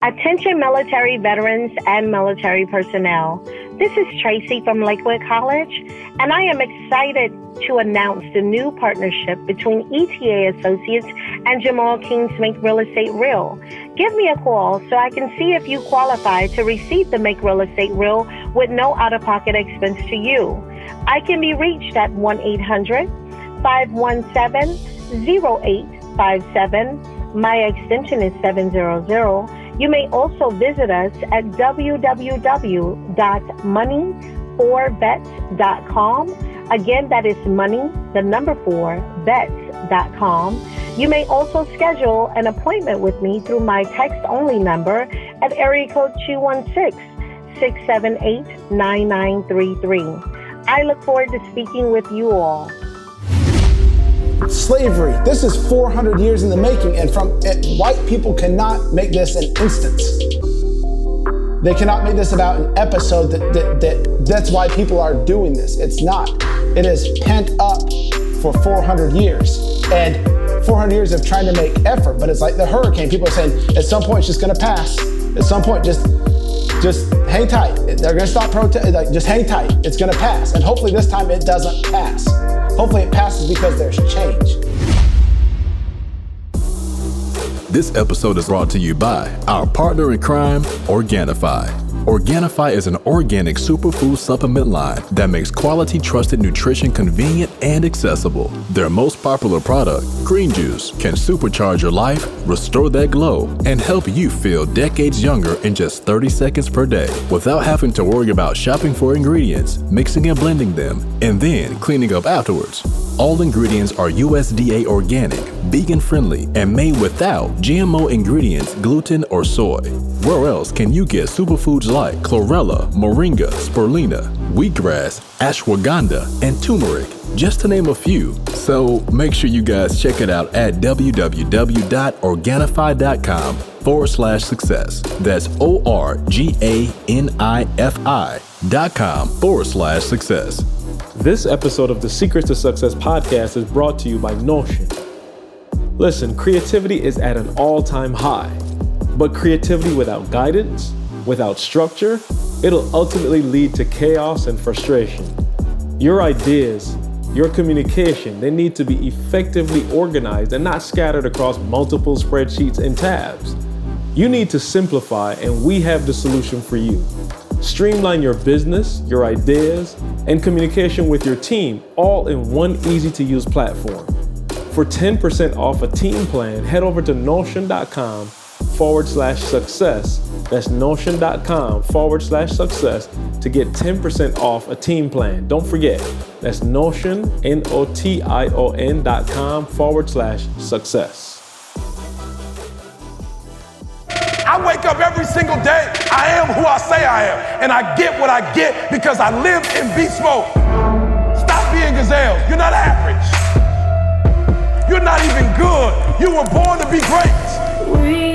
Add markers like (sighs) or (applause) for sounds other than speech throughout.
Attention military veterans and military personnel. This is Tracy from Lakewood College, and I am excited to announce the new partnership between ETA Associates and Jamal King's Make Real Estate Real. Give me a call so I can see if you qualify to receive the Make Real Estate Real with no out of pocket expense to you. I can be reached at 1 800 517 0857. My extension is 700. You may also visit us at www.money4vets.com. Again, that is money, the number four, vets.com. You may also schedule an appointment with me through my text only number at area code 216 678 9933. I look forward to speaking with you all slavery. This is 400 years in the making, and from it, white people cannot make this an instance. They cannot make this about an episode that, that, that that's why people are doing this. It's not. It is pent up for 400 years. And 400 years of trying to make effort, but it's like the hurricane. People are saying at some point it's just gonna pass. At some point, just just hang tight. They're gonna stop protest. Like, just hang tight. It's gonna pass. And hopefully this time it doesn't pass. Hopefully it passes because there's change. This episode is brought to you by our partner in crime, Organifi. Organifi is an organic superfood supplement line that makes quality, trusted nutrition convenient and accessible. Their most popular product, Green Juice, can supercharge your life, restore that glow, and help you feel decades younger in just 30 seconds per day without having to worry about shopping for ingredients, mixing and blending them, and then cleaning up afterwards. All ingredients are USDA organic, vegan friendly, and made without GMO ingredients, gluten, or soy. Where else can you get superfoods like chlorella, moringa, spirulina, wheatgrass, ashwagandha, and turmeric? Just to name a few. So make sure you guys check it out at www.organifi.com forward slash success. That's O R G A N I F I dot com forward slash success. This episode of the Secrets to Success podcast is brought to you by Notion. Listen, creativity is at an all time high, but creativity without guidance, without structure, it'll ultimately lead to chaos and frustration. Your ideas, your communication, they need to be effectively organized and not scattered across multiple spreadsheets and tabs. You need to simplify, and we have the solution for you. Streamline your business, your ideas, and communication with your team all in one easy to use platform. For 10% off a team plan, head over to notion.com forward slash success. That's notion.com forward slash success to get 10% off a team plan. Don't forget, that's notion, N O T I O N dot com forward slash success. I wake up every single day. I am who I say I am. And I get what I get because I live in beast mode. Stop being gazelles. You're not average. You're not even good. You were born to be great.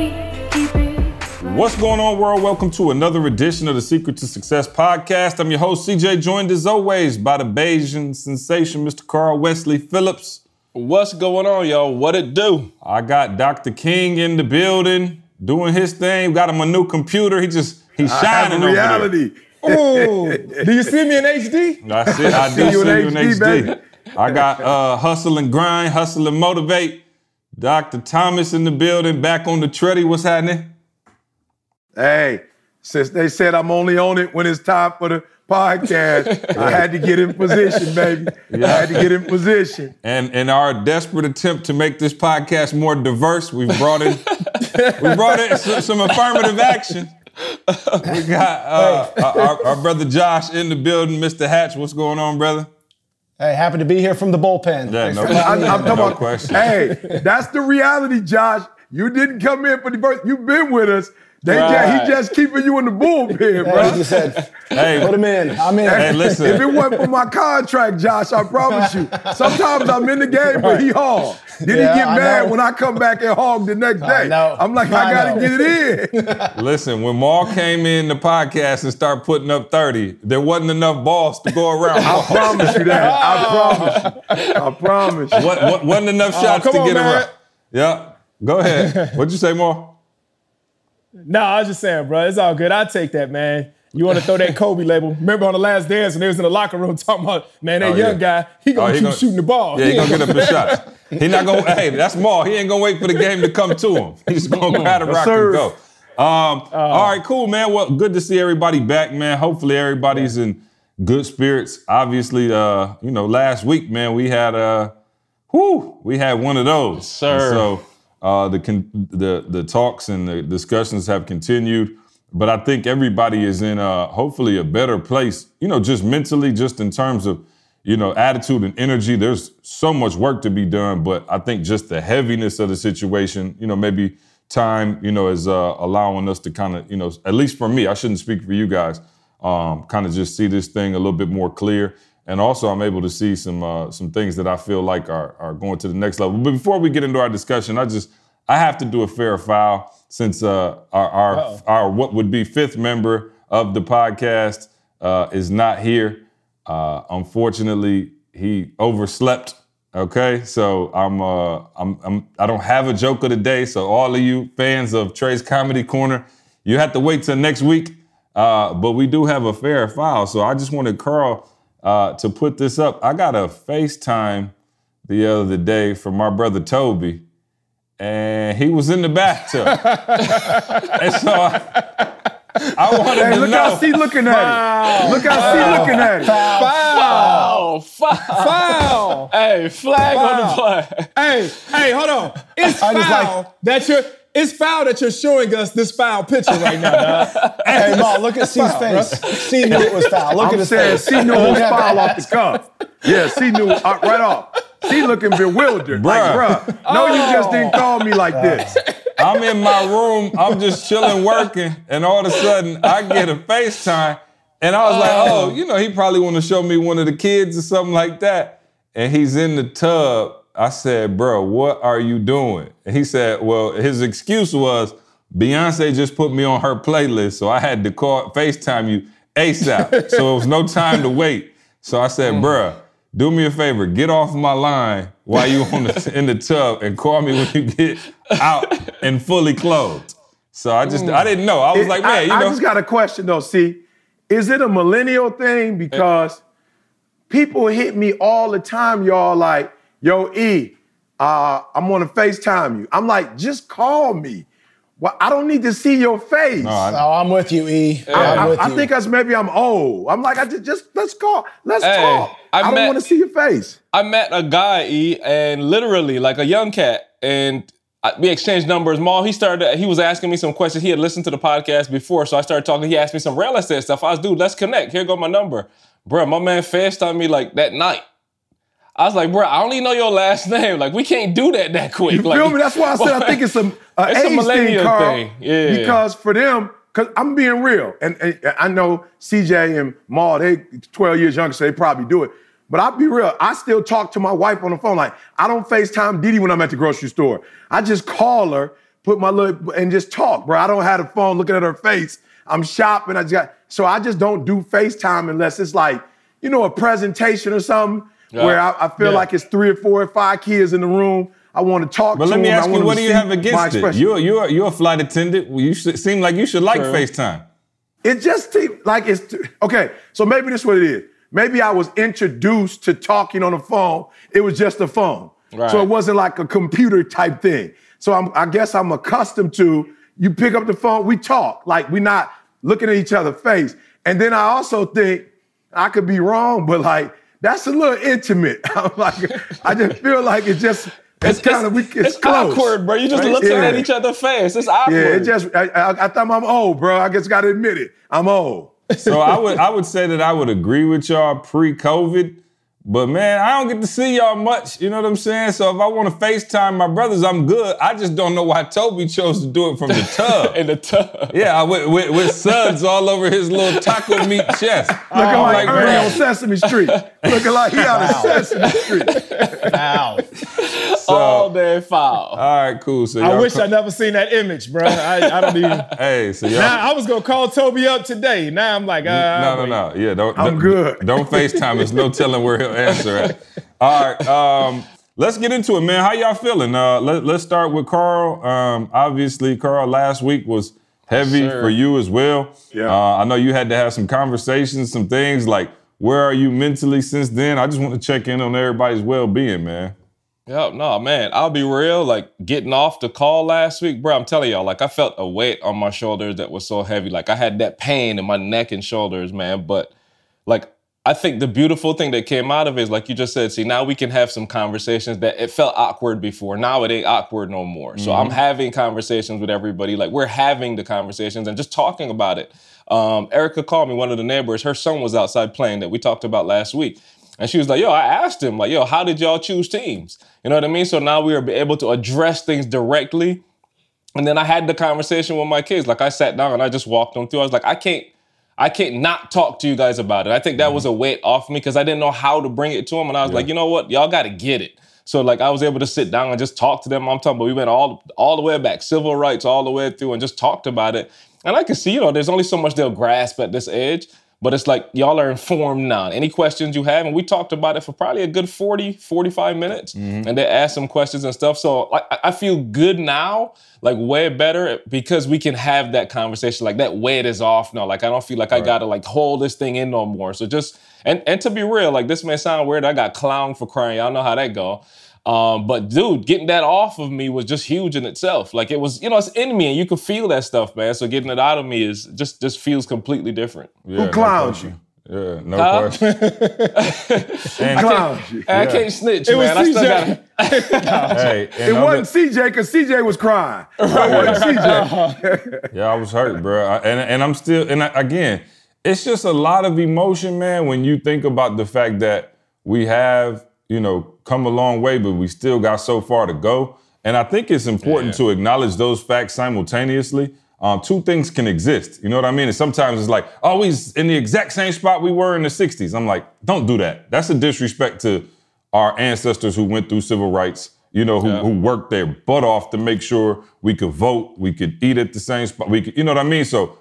What's going on, world? Welcome to another edition of the Secret to Success podcast. I'm your host, CJ, joined as always by the Bajan sensation, Mr. Carl Wesley Phillips. What's going on, y'all? What it do? I got Dr. King in the building doing his thing. Got him a new computer. He just he's shining I have a reality. Oh, (laughs) do you see me in HD? over there. I see. I do see you in HD. baby. I got uh, hustle and grind, hustle and motivate. Dr. Thomas in the building, back on the treadie. What's happening? Hey, since they said I'm only on it when it's time for the podcast, (laughs) I had to get in position, baby. I had to get in position. And in our desperate attempt to make this podcast more diverse, we've brought in we brought in some, some affirmative action. We got uh, our, our brother Josh in the building, Mr. Hatch. What's going on, brother? Hey, happy to be here from the bullpen. Yeah, no, I, am talking no about, question. hey, that's the reality, Josh. You didn't come in for the birth. You've been with us. They Right. just, he just keeping you in the bullpen, bro. he just said, Hey, put him in. I'm in. Hey, listen. If it wasn't for my contract, Josh, I promise you. Sometimes I'm in the game, but he hog. Then Yeah, he get I mad know. when I come back and hog the next day. I'm like, I, I gotta know. get it in. (laughs) listen. When Mal came in the podcast and started putting up thirty, there wasn't enough balls to go around. I promise you that. I (laughs) promise you. I promise you. What, what, wasn't enough oh, shots come to on, get man. around. Yeah, go ahead. What'd you say, Mal? No, I was just saying, bro. It's all good. I take that, man. You want to throw that (laughs) Kobe label? Remember on the last dance when they was in the locker room talking about, man, that Oh, young yeah. guy, he gonna Oh, he keep gonna- shooting the ball. Yeah, he gonna get up his (laughs) shots. He not gonna. hey, that's Mal. He ain't gonna wait for the game to come to him. He's gonna grab the rock sir. and go. Um, all right, cool, man. Well, good to see everybody back, man. Hopefully, everybody's in good spirits. Obviously, uh, you know, last week, man, we had uh, whoo, we had one of those. Sir. And so uh, the con- the the talks and the discussions have continued. But I think everybody is in uh, hopefully a better place, you know, just mentally, just in terms of, you know, attitude and energy. There's so much work to be done, but I think just the heaviness of the situation, you know, maybe time, you know, is uh, allowing us to kind of, you know, at least for me, I shouldn't speak for you guys, um, kind of just see this thing a little bit more clear. And also, I'm able to see some uh, some things that I feel like are are going to the next level. But before we get into our discussion, I just I have to do a fair foul since uh, our our, our what would be fifth member of the podcast uh, is not here. Uh, unfortunately, he overslept. Okay, so I'm uh I'm, I'm I don't have a joke of the day. So all of you fans of Trey's Comedy Corner, you have to wait till next week. Uh, but we do have a fair file. So I just wanted Carl uh, to put this up. I got a FaceTime the other day from my brother Toby, and he was in the bathtub. (laughs) and so I, I wanted Hey, to look know. how C looking at it. Look how C looking at it. Oh, foul. Foul. Hey, flag on the play. hey, hey, hold on. It's I just foul like- that you're. It's foul that you're showing us this foul picture right now, dog. (laughs) Hey, Ma, look at C's face. C knew it was foul. Look at I'm his saying face. C knew it was foul off the cuff. Yeah, C knew uh, right off. C looking bewildered. Bruh. Like, bruh, no, you just didn't call me like this. I'm in my room, I'm just chilling, working, and all of a sudden I get a FaceTime, and I was like, oh, you know, he probably want to show me one of the kids or something like that. And he's in the tub. I said, bro, what are you doing? And he said, well, his excuse was Beyonce just put me on her playlist, so I had to call FaceTime you ASAP. (laughs) so it was no time to wait. So I said, mm. bruh, do me a favor, get off my line while you on the, (laughs) in the tub and call me when you get out and fully clothed. So I just I mm. didn't know. I was like, man, I, you I know, just got a question though. See, is it a millennial thing? Because people hit me all the time, y'all. Like, yo, E, uh, I'm gonna FaceTime you. I'm like, just call me. Well, I don't need to see your face. I- Oh, I'm with you, E. I, I'm with I you. think that's maybe I'm old. I'm like, I just, just let's call, let's Hey, talk. I I, don't want to see your face. I met a guy, E, and literally like a young cat, and I, we exchanged numbers. Mal, he started, he was asking me some questions. He had listened to the podcast before, so I started talking. He asked me some real estate stuff. I was, dude, let's connect. Here go my number. Bruh, my man FaceTimed me like that night. I was like, bro, I only know your last (laughs) name. Like, we can't do that that quick. You like, feel me? That's why I said I (laughs) think it's a, a It's a thing, Carl. thing. Yeah. Because for them, because I'm being real, and, and I know CJ and Mal, they 12 years younger, so they probably do it. But I'll be real. I still talk to my wife on the phone. Like I don't FaceTime Didi when I'm at the grocery store. I just call her, put my little and just talk, bro. I don't have the phone looking at her face. I'm shopping. I just got so I just don't do FaceTime unless it's like you know a presentation or something Yeah. where I, I feel Yeah. like it's three or four or five kids in the room. I want to talk but to them. But let me ask you, what do you have against it? You're you're you're a flight attendant. Well, You should, seem like you should like FaceTime. It just seemed like it's okay. So maybe this is what it is. Maybe I was introduced to talking on the phone. It was just a phone, Right. so it wasn't like a computer type thing. So I'm, I guess I'm accustomed to you pick up the phone, we talk like we're not looking at each other's face. And then I also think I could be wrong, but like that's a little intimate. (laughs) I'm like I just feel like it's just it's, kind of we it's, it's close. awkward, bro. You just Right? looking Yeah. at each other's face. It's awkward. Yeah, it just I, I, I thought I'm old, bro. I guess got to admit it. I'm old. So I would I would say that I would agree with y'all pre-COVID. But man, I don't get to see y'all much. You know what I'm saying? So if I want to FaceTime my brothers, I'm good. I just don't know why Toby chose to do it from the tub. (laughs) in the tub. yeah, I with, with, with suds all over his little taco meat chest. (laughs) Looking I'm like, Ernie on Sesame Street. Looking like he out of Sesame Street. (laughs) Wow. All day foul. All right, cool. So I wish co- I never seen that image, bro. I, I don't even. Hey, so y'all. Now I was gonna call Toby up today. Now I'm like, uh, no, no, wait. no. Yeah, don't. I'm don't- good. Don't FaceTime. There's no telling where he'll answer at. All right. Um, let's get into it, man. How y'all feeling? Uh, let, let's start with Carl. Um, obviously, Carl last week was heavy Yes, for you as well. Yeah. Uh, I know you had to have some conversations, some things like where are you mentally since then? I just want to check in on everybody's well being, man. Yeah, no, man. I'll be real. Like getting off the call last week, bro. I'm telling y'all, like I felt a weight on my shoulders that was so heavy. Like I had that pain in my neck and shoulders, man. But like I think the beautiful thing that came out of it is like you just said. See, now we can have some conversations that it felt awkward before. Now it ain't awkward no more. So I'm having conversations with everybody. Like we're having the conversations and just talking about it. Um, Erica called me, one of the neighbors. Her son was outside playing that we talked about last week. And she was like, yo, I asked him, like, yo, how did y'all choose teams? You know what I mean? So now we are able to address things directly. And then I had the conversation with my kids. Like I sat down and I just walked them through. I was like, I can't, I can't not talk to you guys about it. I think that was mm-hmm. a weight off me because I didn't know how to bring it to them. And I was like, you know what? Y'all got to get it. So like I was able to sit down and just talk to them. I'm talking about we went all all the way back, civil rights all the way through, and just talked about it. And I can see, you know, there's only so much they'll grasp at this age. But it's like y'all are informed now. Any questions you have, and we talked about it for probably a good 40, 45 minutes, mm-hmm. and they asked some questions and stuff. So like, I I feel good now, like way better because we can have that conversation. Like that weight is off now. Like I don't feel like I gotta like hold this thing in no more. So just and and to be real, like this may sound weird. I got clowned for crying. Y'all know how that go. Um, but dude, getting that off of me was just huge in itself. Like it was, you know, it's in me and you can feel that stuff, man. So getting it out of me is just just feels completely different. Yeah, Who no clowns question. you? Yeah, no Huh? question. (laughs) and, Clowns you. I can't snitch, It was man. I still CJ. gotta (laughs) hey, and It other- wasn't CJ because CJ was crying. It wasn't CJ. (laughs) Yeah, I was hurt, bro. I, and and I'm still and I, again, it's just a lot of emotion, man. When you think about the fact that we have, you know, come a long way, but we still got so far to go. And I think it's important to acknowledge those facts simultaneously. Um, two things can exist. You know what I mean? And sometimes it's like, oh, he's in the exact same spot we were in the '60s. I'm like, don't do that. That's a disrespect to our ancestors who went through civil rights, you know, who, Yeah. who worked their butt off to make sure we could vote, we could eat at the same spot, we could, you know what I mean? So,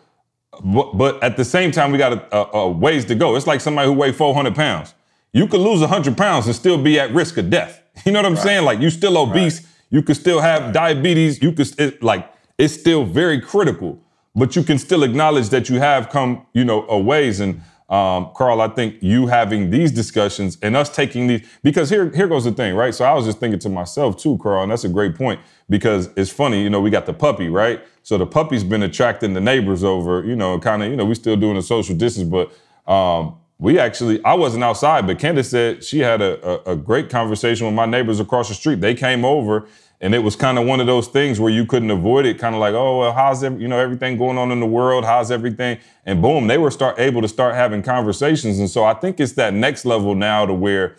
but, but at the same time, we got a, a, a ways to go. It's like somebody who weigh 400 pounds. You could lose 100 pounds and still be at risk of death. (laughs) You know what I'm saying? Like you still obese, you could still have diabetes, you could it, like it's still very critical, but you can still acknowledge that you have come, you know, a ways. And um, Carl, I think you having these discussions and us taking these because here here goes the thing, right? So I was just thinking to myself too, Carl, and that's a great point because it's funny, you know, we got the puppy, right? So the puppy's been attracting the neighbors over, you know, kind of, you know, we still doing a social distance, but um, we actually, I wasn't outside, but Candace said she had a, a, a great conversation with my neighbors across the street. They came over and it was kind of one of those things where you couldn't avoid it, kind of like, oh, well, how's ev- you know everything going on in the world? How's everything? And boom, they were start able to start having conversations. And so I think it's that next level now to where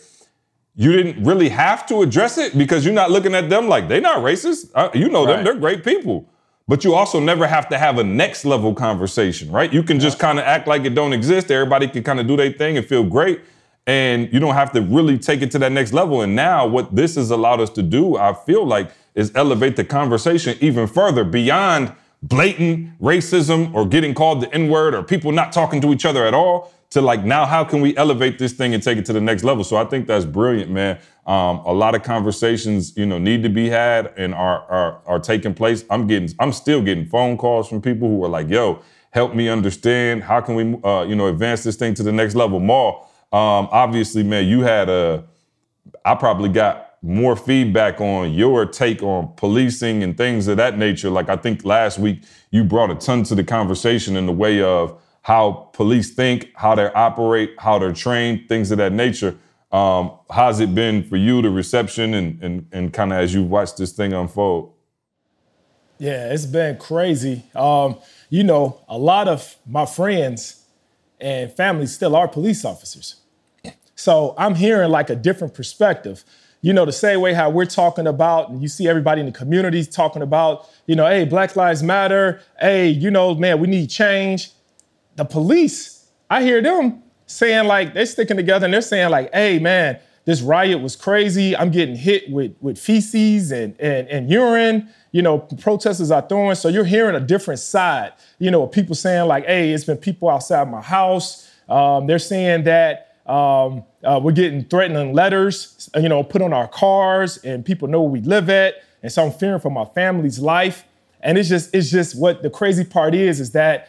you didn't really have to address it because you're not looking at them like they're not racist. Uh, you know them, they're great people. But you also never have to have a next level conversation, right? You can just kind of act like it don't exist. Everybody can kind of do their thing and feel great. And you don't have to really take it to that next level. And now, what this has allowed us to do, I feel like, is elevate the conversation even further beyond blatant racism or getting called the N word or people not talking to each other at all to like now how can we elevate this thing and take it to the next level? So i think that's brilliant man. Um, a lot of conversations you know need to be had and are, are are taking place. I'm getting i'm still getting phone calls from people who are like yo help me understand. How can we uh, you know advance this thing to the next level? More um, obviously man you had a I probably got more feedback on your take on policing and things of that nature. Like I think last week you brought a ton to the conversation in the way of how police think, how they operate, how they're trained, things of that nature. Um, how's it been for you, the reception, and and and kind of as you watch this thing unfold? Yeah, it's been crazy. Um, you know, a lot of my friends and family still are police officers. So I'm hearing like a different perspective. You know, the same way how we're talking about, and you see everybody in the community talking about, you know, hey, Black Lives Matter. Hey, you know, man, we need change. The police, I hear them saying like they're sticking together and they're saying like, hey, man, this riot was crazy. I'm getting hit with with feces and and, and urine. You know, protesters are throwing. So you're hearing a different side. You know, people saying like, hey, it's been people outside my house. Um, they're saying that um, uh, we're getting threatening letters, you know, put on our cars, and people know where we live at. And so I'm fearing for my family's life. And it's just, it's just what the crazy part is, is that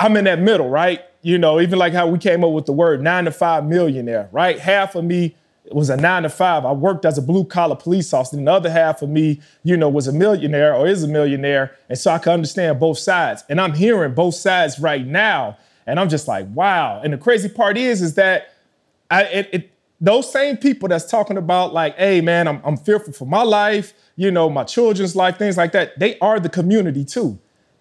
I'm in that middle, right? You know, even like how we came up with the word nine to five millionaire, right? Half of me was a nine to five. I worked as a blue collar police officer. And the other half of me, you know, was a millionaire or is a millionaire. And so I can understand both sides. And I'm hearing both sides right now. And I'm just like, wow. And the crazy part is, is that I, it, it, those same people that's talking about like, hey man, I'm, I'm fearful for my life, you know, my children's life, things like that, they are the community too.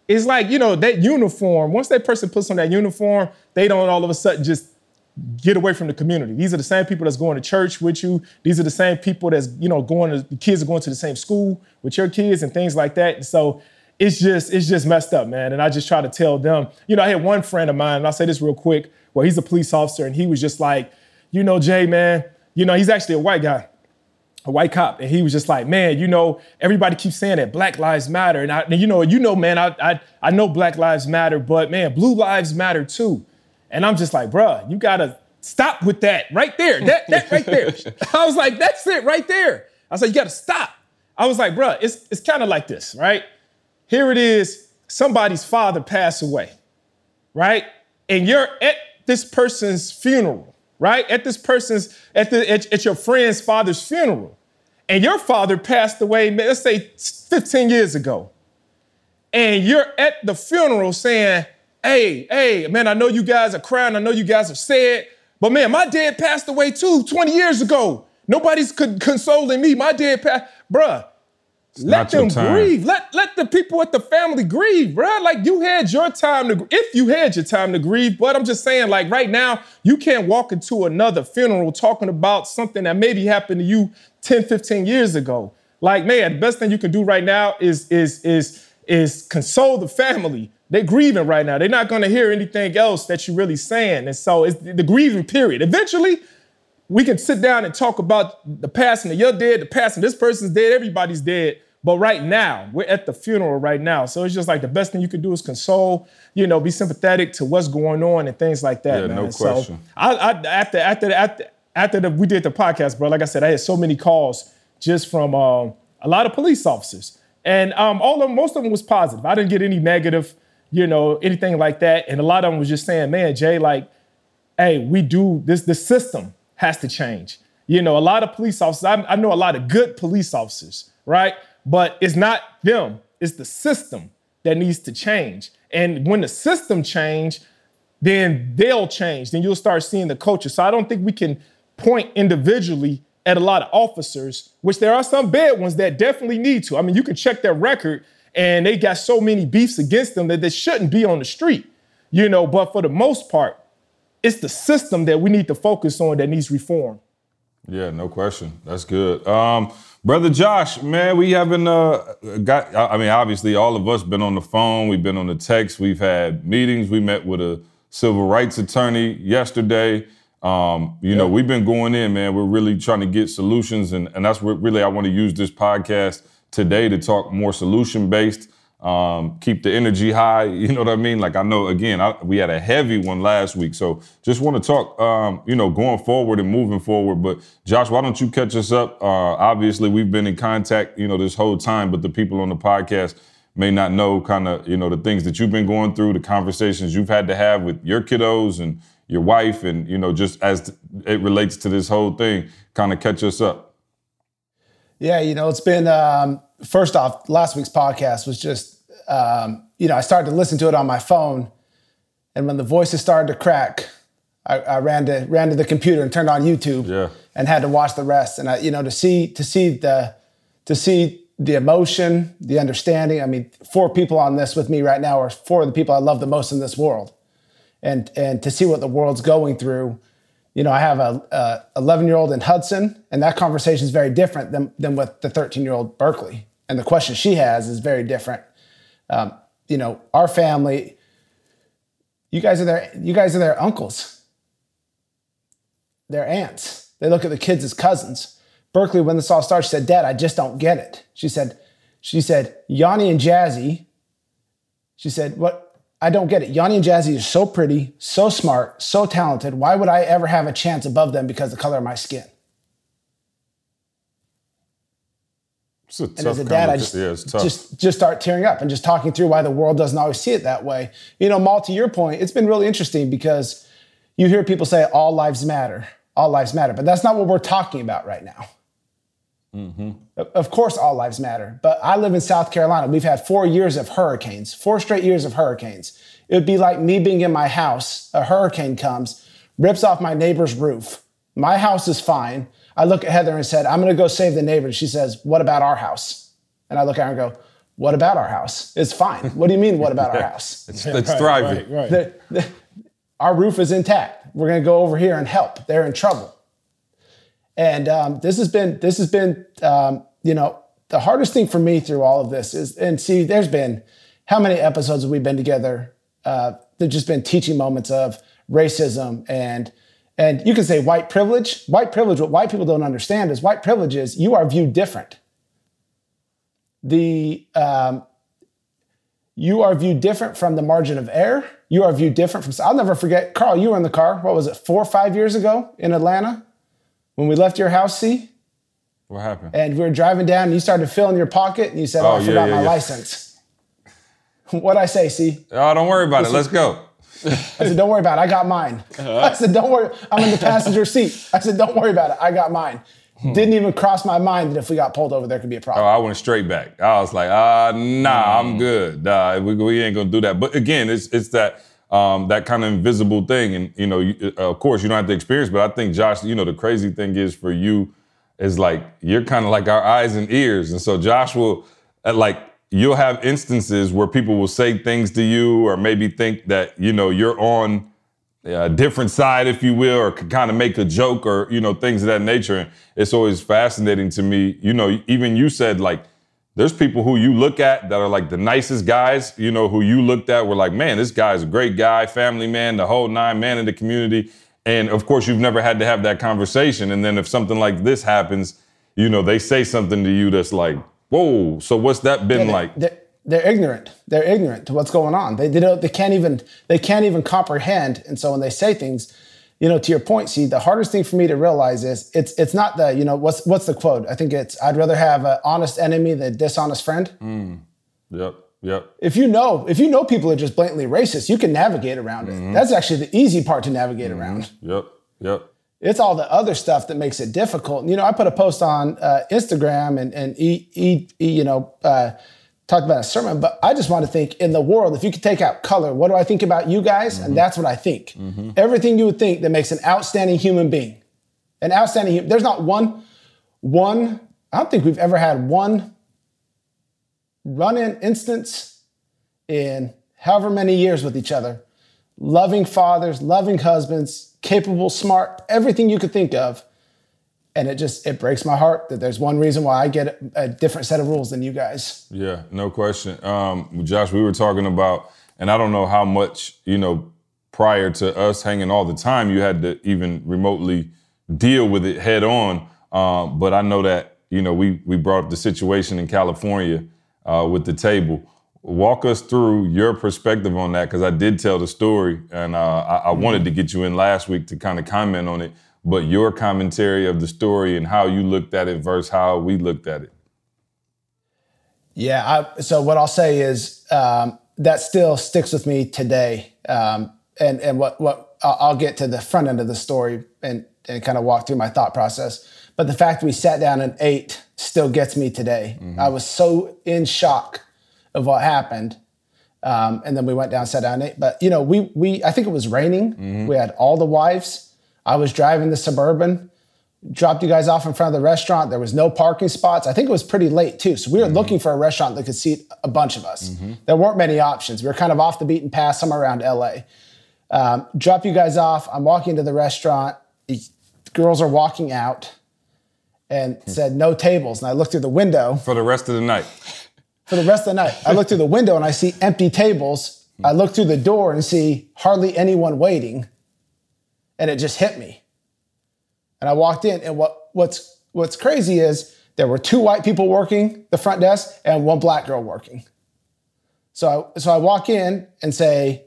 It's like, you know, that uniform, once that person puts on that uniform, they don't all of a sudden just get away from the community. These are the same people that's going to church with you. These are the same people that's, you know, going to the kids are going to the same school with your kids and things like that. So it's just, it's just messed up, man. And I just try to tell them, you know, I had one friend of mine, and I'll say this real quick, where he's a police officer, and he was just like, you know, Jay, man, you know, he's actually a white guy, a white cop. And he was just like, man, you know, everybody keeps saying that Black Lives Matter. And I, you know, you know, man, I, I, I know Black Lives Matter, but man, Blue Lives Matter too. And I'm just like, bruh, you gotta stop with that right there. That, that right there. (laughs) I was like, that's it right there. I was like, you gotta stop. I was like, bruh, it's, it's kind of like this, right? Here it is, somebody's father passed away, right? And you're at this person's funeral, right? At this person's, at, the, at, at your friend's father's funeral. And your father passed away, let's say 15 years ago. And you're at the funeral saying, hey, hey, man, I know you guys are crying. I know you guys are sad. But man, my dad passed away too 20 years ago. Nobody's consoling me. My dad passed. Bruh, let them grieve. Let, let the people at the family grieve, bruh. Like you had your time to, if you had your time to grieve. But I'm just saying, like right now, you can't walk into another funeral talking about something that maybe happened to you 10, 15 years ago. Like, man, the best thing you can do right now is, is, is, is console the family they're grieving right now. They're not going to hear anything else that you're really saying. And so it's the grieving period. Eventually, we can sit down and talk about the passing of your dead, the passing this person's dead, everybody's dead. But right now, we're at the funeral right now. So it's just like the best thing you can do is console, you know, be sympathetic to what's going on and things like that. Yeah, man. no question. So I, I, after after after after the, we did the podcast, bro, like I said, I had so many calls just from um, a lot of police officers. And um, all of them, most of them was positive. I didn't get any negative you know, anything like that. And a lot of them was just saying, man, Jay, like, hey, we do this, the system has to change. You know, a lot of police officers, I, I know a lot of good police officers, right? But it's not them, it's the system that needs to change. And when the system change, then they'll change. Then you'll start seeing the culture. So I don't think we can point individually at a lot of officers, which there are some bad ones that definitely need to. I mean, you can check their record and they got so many beefs against them that they shouldn't be on the street, you know. But for the most part, it's the system that we need to focus on that needs reform. Yeah, no question. That's good. Um, Brother Josh, man, we haven't uh, got. I mean, obviously, all of us been on the phone. We've been on the text. We've had meetings. We met with a civil rights attorney yesterday. Um, you yeah. know, we've been going in, man. We're really trying to get solutions, and, and that's what really I want to use this podcast today to talk more solution based. Um, keep the energy high. (laughs) You know what I mean? Like I know again, I, we had a heavy one last week, so just want to talk. Um, you know, going forward and moving forward. But Josh, why don't you catch us up? Uh, obviously, we've been in contact, you know, this whole time, but the people on the podcast may not know kind of you know the things that you've been going through, the conversations you've had to have with your kiddos and your wife, and you know, just as it relates to this whole thing. Kind of catch us up. Yeah, you know, it's been um, first off, last week's podcast was just, um, you know, I started to listen to it on my phone, and when the voices started to crack, I, I, ran to ran to the computer and turned on YouTube, yeah. and had to watch the rest. And I, you know, to see to see the to see the emotion, the understanding. I mean, four people on this with me right now are four of the people I love the most in this world, and and to see what the world's going through you know, I have a 11 year old in Hudson, and that conversation is very different than, than with the 13 year old Berkeley. And the question she has is very different. Um, you know, our family, you guys are their, you guys are their uncles, their aunts. They look at the kids as cousins. Berkeley, when this all started, she said, Dad, I just don't get it. She said, she said, Yanni and Jazzy, she said, what, I don't get it. Yanni and Jazzy are so pretty, so smart, so talented. Why would I ever have a chance above them because of the color of my skin? It's a and as a dad, I just yeah, just just start tearing up and just talking through why the world doesn't always see it that way. You know, Mal, to your point, it's been really interesting because you hear people say all lives matter, all lives matter, but that's not what we're talking about right now. Of- Of course, all lives matter, but I live in South Carolina. We've had four years of hurricanes, four straight years of hurricanes. It would be like me being in my house, a hurricane comes, rips off my neighbor's roof. My house is fine. I look at Heather and said, I'm going to go save the neighbor. She says, What about our house? And I look at her and go, What about our house? It's fine. What do you mean, what about our (laughs) house? it's (laughs) it's thriving. Right, right. The- the- our roof is intact. We're going to go over here and help. They're in trouble. And um, this has been this has been um, you know the hardest thing for me through all of this is and see there's been how many episodes have we been together? Uh, there's just been teaching moments of racism and and you can say white privilege. White privilege. What white people don't understand is white privilege is you are viewed different. The um, you are viewed different from the margin of error. You are viewed different from. I'll never forget, Carl. You were in the car. What was it? Four or five years ago in Atlanta, when we left your house. See, What happened? and we were driving down, and you started to fill in your pocket, and you said, "Oh, Oh, I yeah, forgot yeah, my yeah. license." (laughs) What I say? See, Oh, don't worry about it. Let's go. I said, "Don't worry about it. I got mine." Uh-huh. I said, "Don't worry. I'm in the passenger seat." I said, "Don't worry about it. I got mine." Hmm. Didn't even cross my mind that if we got pulled over, there could be a problem. Oh, problem. I went straight back. I was like, uh, nah, I'm hmm. good. Nah, we, we ain't gonna do that. But again, it's it's that um, that kind of invisible thing, and you know, you, uh, of course, you don't have to experience. But I think Josh, you know, the crazy thing is for you is like you're kind of like our eyes and ears, and so Josh will uh, like you'll have instances where people will say things to you, or maybe think that you know you're on a different side, if you will, or could kind of make a joke or, you know, things of that nature. And it's always fascinating to me. You know, even you said like, there's people who you look at that are like the nicest guys, you know, who you looked at were like, man, this guy's a great guy, family man, the whole nine, man in the community. And of course, you've never had to have that conversation. And then if something like this happens, you know, they say something to you that's like, whoa, so what's that been they- like? They're, they're ignorant. They're ignorant to what's going on. They, they don't. They can't even. They can't even comprehend. And so when they say things, you know, to your point, see, the hardest thing for me to realize is it's it's not the you know what's what's the quote? I think it's I'd rather have an honest enemy than a dishonest friend. Yep, yep. If you know if you know people are just blatantly racist, you can navigate around it. That's actually the easy part to navigate around. Yep, yep. It's all the other stuff that makes it difficult. You know, I put a post on uh, Instagram and and e, e, e, you know uh, talked about a sermon, but I just want to think in the world. If you could take out color, what do I think about you guys? And that's what I think. Mm-hmm. Everything you would think that makes an outstanding human being, an outstanding. hu- There's not one, one. I don't think we've ever had one run-in instance in however many years with each other loving fathers, loving husbands, capable, smart, everything you could think of. And it just it breaks my heart that there's one reason why I get a, different set of rules than you guys. Yeah, no question. Um, Josh, we were talking about, and I don't know how much, you know, prior to us hanging all the time, you had to even remotely deal with it head on. Um, but I know that, you know, we we brought up the situation in California uh, with the table. Walk us through your perspective on that, because I did tell the story, and uh, I, I wanted to get you in last week to kind of comment on it. But your commentary of the story and how you looked at it versus how we looked at it. Yeah. I, so what I'll say is um, that still sticks with me today. Um, and and what what I'll get to the front end of the story and and kind of walk through my thought process. But the fact we sat down and ate still gets me today. I was so in shock of what happened. Um, and then we went down, sat down, and ate. But you know, we we I think it was raining. We had all the wives. I was driving the suburban dropped you guys off in front of the restaurant. There was no parking spots. I think it was pretty late too. So we were mm-hmm. looking for a restaurant that could seat a bunch of us. Mm-hmm. There weren't many options. We were kind of off the beaten path, somewhere around LA. Um, drop you guys off. I'm walking to the restaurant. The girls are walking out and hmm. said, no tables. And I looked through the window For the rest of the night. for the rest of the night. I look through the window and I see empty tables. I hmm. look through the door and see hardly anyone waiting. And it just hit me. And I walked in, and what, what's what's crazy is there were two white people working the front desk and one black girl working. So I, so I walk in and say,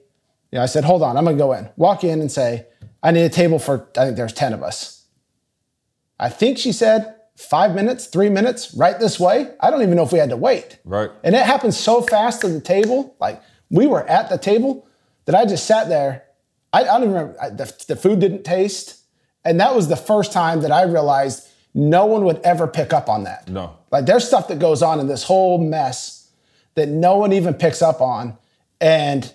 you know, I said, hold on, I'm gonna go in. Walk in and say, I need a table for, I think there's 10 of us. I think she said five minutes, three minutes, right this way. I don't even know if we had to wait. Right. And it happened so fast to the table. Like we were at the table that I just sat there. I, I don't even remember. I, the, the food didn't taste. And that was the first time that I realized no one would ever pick up on that. No. Like there's stuff that goes on in this whole mess that no one even picks up on, and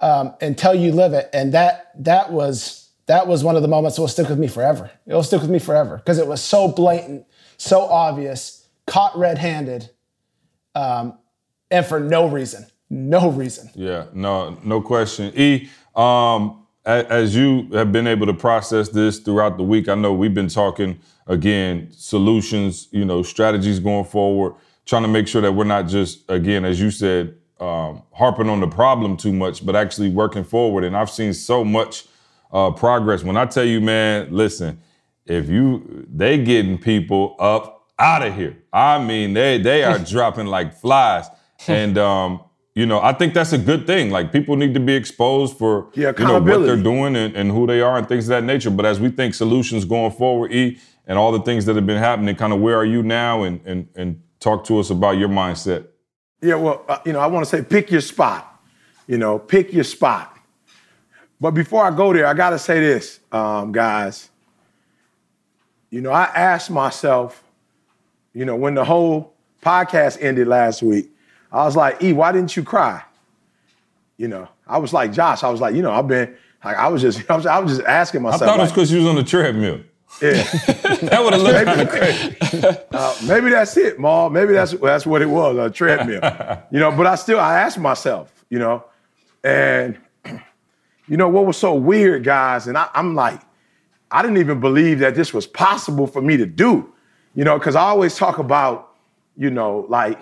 um, until you live it. And that that was that was one of the moments that will stick with me forever. It will stick with me forever because it was so blatant, so obvious, caught red-handed, um, and for no reason, no reason. Yeah, no, no question. E, um, as you have been able to process this throughout the week, I know we've been talking again solutions, you know, strategies going forward, trying to make sure that we're not just again, as you said, um, harping on the problem too much, but actually working forward. And I've seen so much uh, progress. When I tell you, man, listen, if you they getting people up out of here. I mean, they they are (laughs) dropping like flies. And um, you know, I think that's a good thing. Like people need to be exposed for Yeah, you know what they're doing and, and who they are and things of that nature. But as we think solutions going forward, E, and all the things that have been happening, kind of where are you now? And and and talk to us about your mindset. Yeah, well, uh, you know, I want to say pick your spot. You know, pick your spot. But before I go there, I got to say this, um, guys. You know, I asked myself, you know, when the whole podcast ended last week, I was like, E, why didn't you cry? You know, I was like Josh. I was like, you know, I've been like, I was just, (laughs) I was, I was just asking myself. I thought it was because you was on the treadmill. yeah. (laughs) That would have looked kind of crazy. (laughs) Uh, maybe that's it, Ma. Maybe that's that's what it was, a treadmill. you know, but I still I asked myself, you know, and (clears throat) you know what was so weird, guys, and I, I'm like, I didn't even believe that this was possible for me to do, you know, because I always talk about, you know, like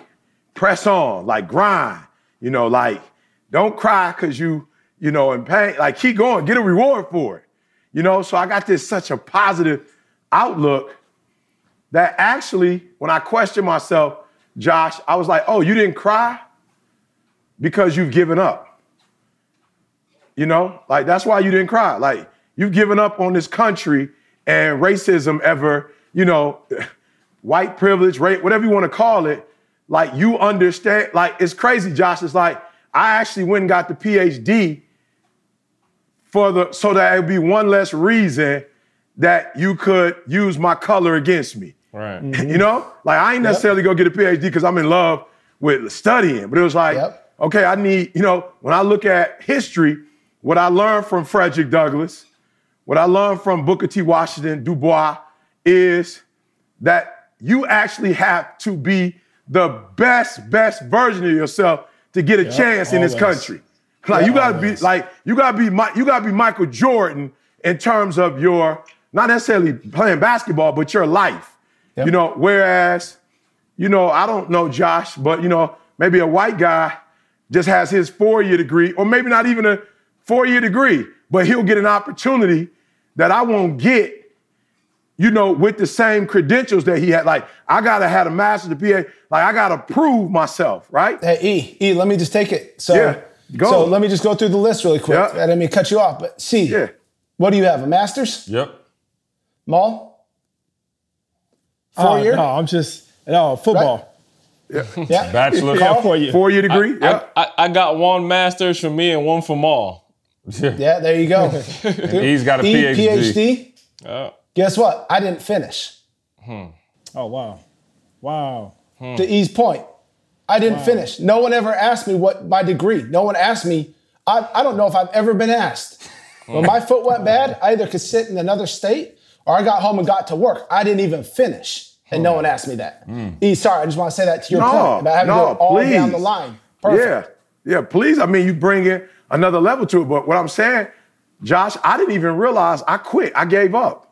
press on, like grind, you know, like don't cry because you, you know, in pain, like keep going, get a reward for it, you know. So I got this such a positive outlook that actually, when I questioned myself, Josh, I was like, oh, you didn't cry because you've given up. You know, like that's why you didn't cry. Like you've given up on this country and racism ever, you know, (laughs) white privilege, race, whatever you want to call it. Like you understand, like it's crazy, Josh. It's like I actually went and got the PhD for the so that it would be one less reason that you could use my color against me. Right. Mm-hmm. You know, like I ain't necessarily gonna get a PhD because I'm in love with studying, but it was like, Yep. okay, I need, you know, when I look at history, what I learned from Frederick Douglass, what I learned from Booker T. Washington, Du Bois, is that you actually have to be the best, best version of yourself to get a chance in this country. Like you gotta be like you gotta be you gotta be Michael Jordan in terms of your not necessarily playing basketball, but your life. You know, whereas, you know, I don't know Josh, but you know, maybe a white guy just has his four-year degree, or maybe not even a four-year degree, but he'll get an opportunity that I won't get you know, with the same credentials that he had. Like, I gotta have a master's, a PhD. Like, I gotta prove myself, right? Hey, E, E, let me just take it. So, Yeah, go. so let me just go through the list really quick. Yeah. I didn't mean to cut you off, but C, Yeah. what do you have? A master's? Yep. Mal? Oh, Four uh, year? No, I'm just no football. (laughs) Yeah. Bachelor. Yeah, four years. Four-year degree. yeah. I, I, I got one master's for me and one for Mal. Yeah, there you go. (laughs) He's got a E, PhD. PhD. Yeah. Guess what? I didn't finish. Hmm. Oh wow, wow. Hmm. To E's point, I didn't finish. No one ever asked me what my degree. No one asked me. I, I don't know if I've ever been asked. Hmm. When my foot went bad, I either could sit in another state or I got home and got to work. I didn't even finish, and no one asked me that. E, sorry, I just want to say that to your No, point about having no, to go all please. down the line. Perfect. Yeah, yeah. Please, I mean, you bring in another level to it. But what I'm saying, Josh, I didn't even realize I quit. I gave up.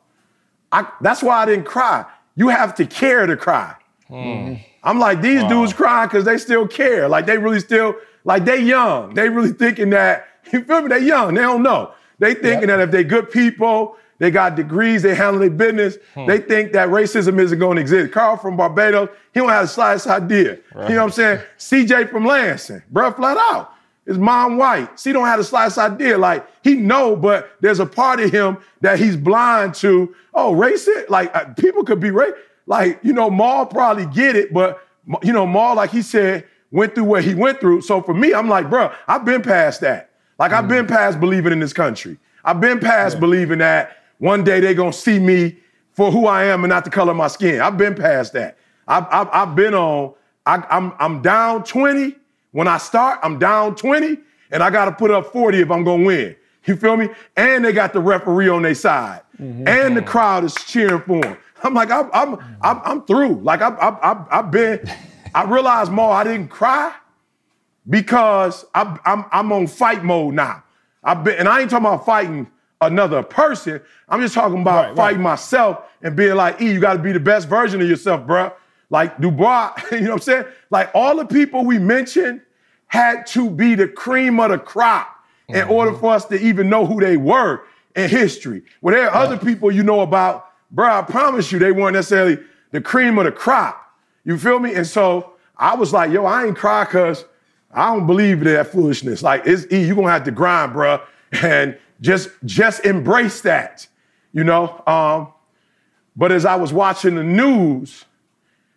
I, that's why I didn't cry. You have to care to cry. Hmm. I'm like these dudes crying because they still care. Like they really still like they young. They really thinking that (laughs) you feel me. They young. They don't know. They thinking that if they good people, they got degrees, they handle their business. Hmm. They think that racism isn't going to exist. Carl from Barbados, he don't have the slightest idea. You know what I'm saying? CJ from Lansing, bruh, flat out. His mom white. C don't have the slightest idea. Like he know, but there's a part of him that he's blind to. Oh, racist. Like uh, people could be racist. like, you know, Mal probably get it, but you know, Mal, like he said, went through what he went through. So for me, I'm like, bro, I've been past that. Like I've been past believing in this country. I've been past believing that one day they're gonna see me for who I am and not the color of my skin. I've been past that. I've, I've, I've been on, I, I'm, I'm down 20. When I start, I'm down 20, and I gotta put up 40 if I'm gonna win. You feel me? And they got the referee on their side. Mm-hmm. And the crowd is cheering for him. I'm like, I'm, I'm, I'm, I'm through. Like, I've, I've, I've, been, I realized more, I didn't cry because I'm, I'm, I'm on fight mode now. I've been, and I ain't talking about fighting another person. I'm just talking about Right, right. fighting myself and being like, E, you got to be the best version of yourself, bruh. Like Dubois, (laughs) you know what I'm saying? Like all the people we mentioned had to be the cream of the crop in order for us to even know who they were in history. Well, there are other people you know about, bruh, I promise you, they weren't necessarily the cream of the crop. You feel me? And so I was like, yo, I ain't cry because I don't believe that foolishness. Like, it's E, you're gonna have to grind, bruh, (laughs) and just just embrace that, you know. Um, but as I was watching the news,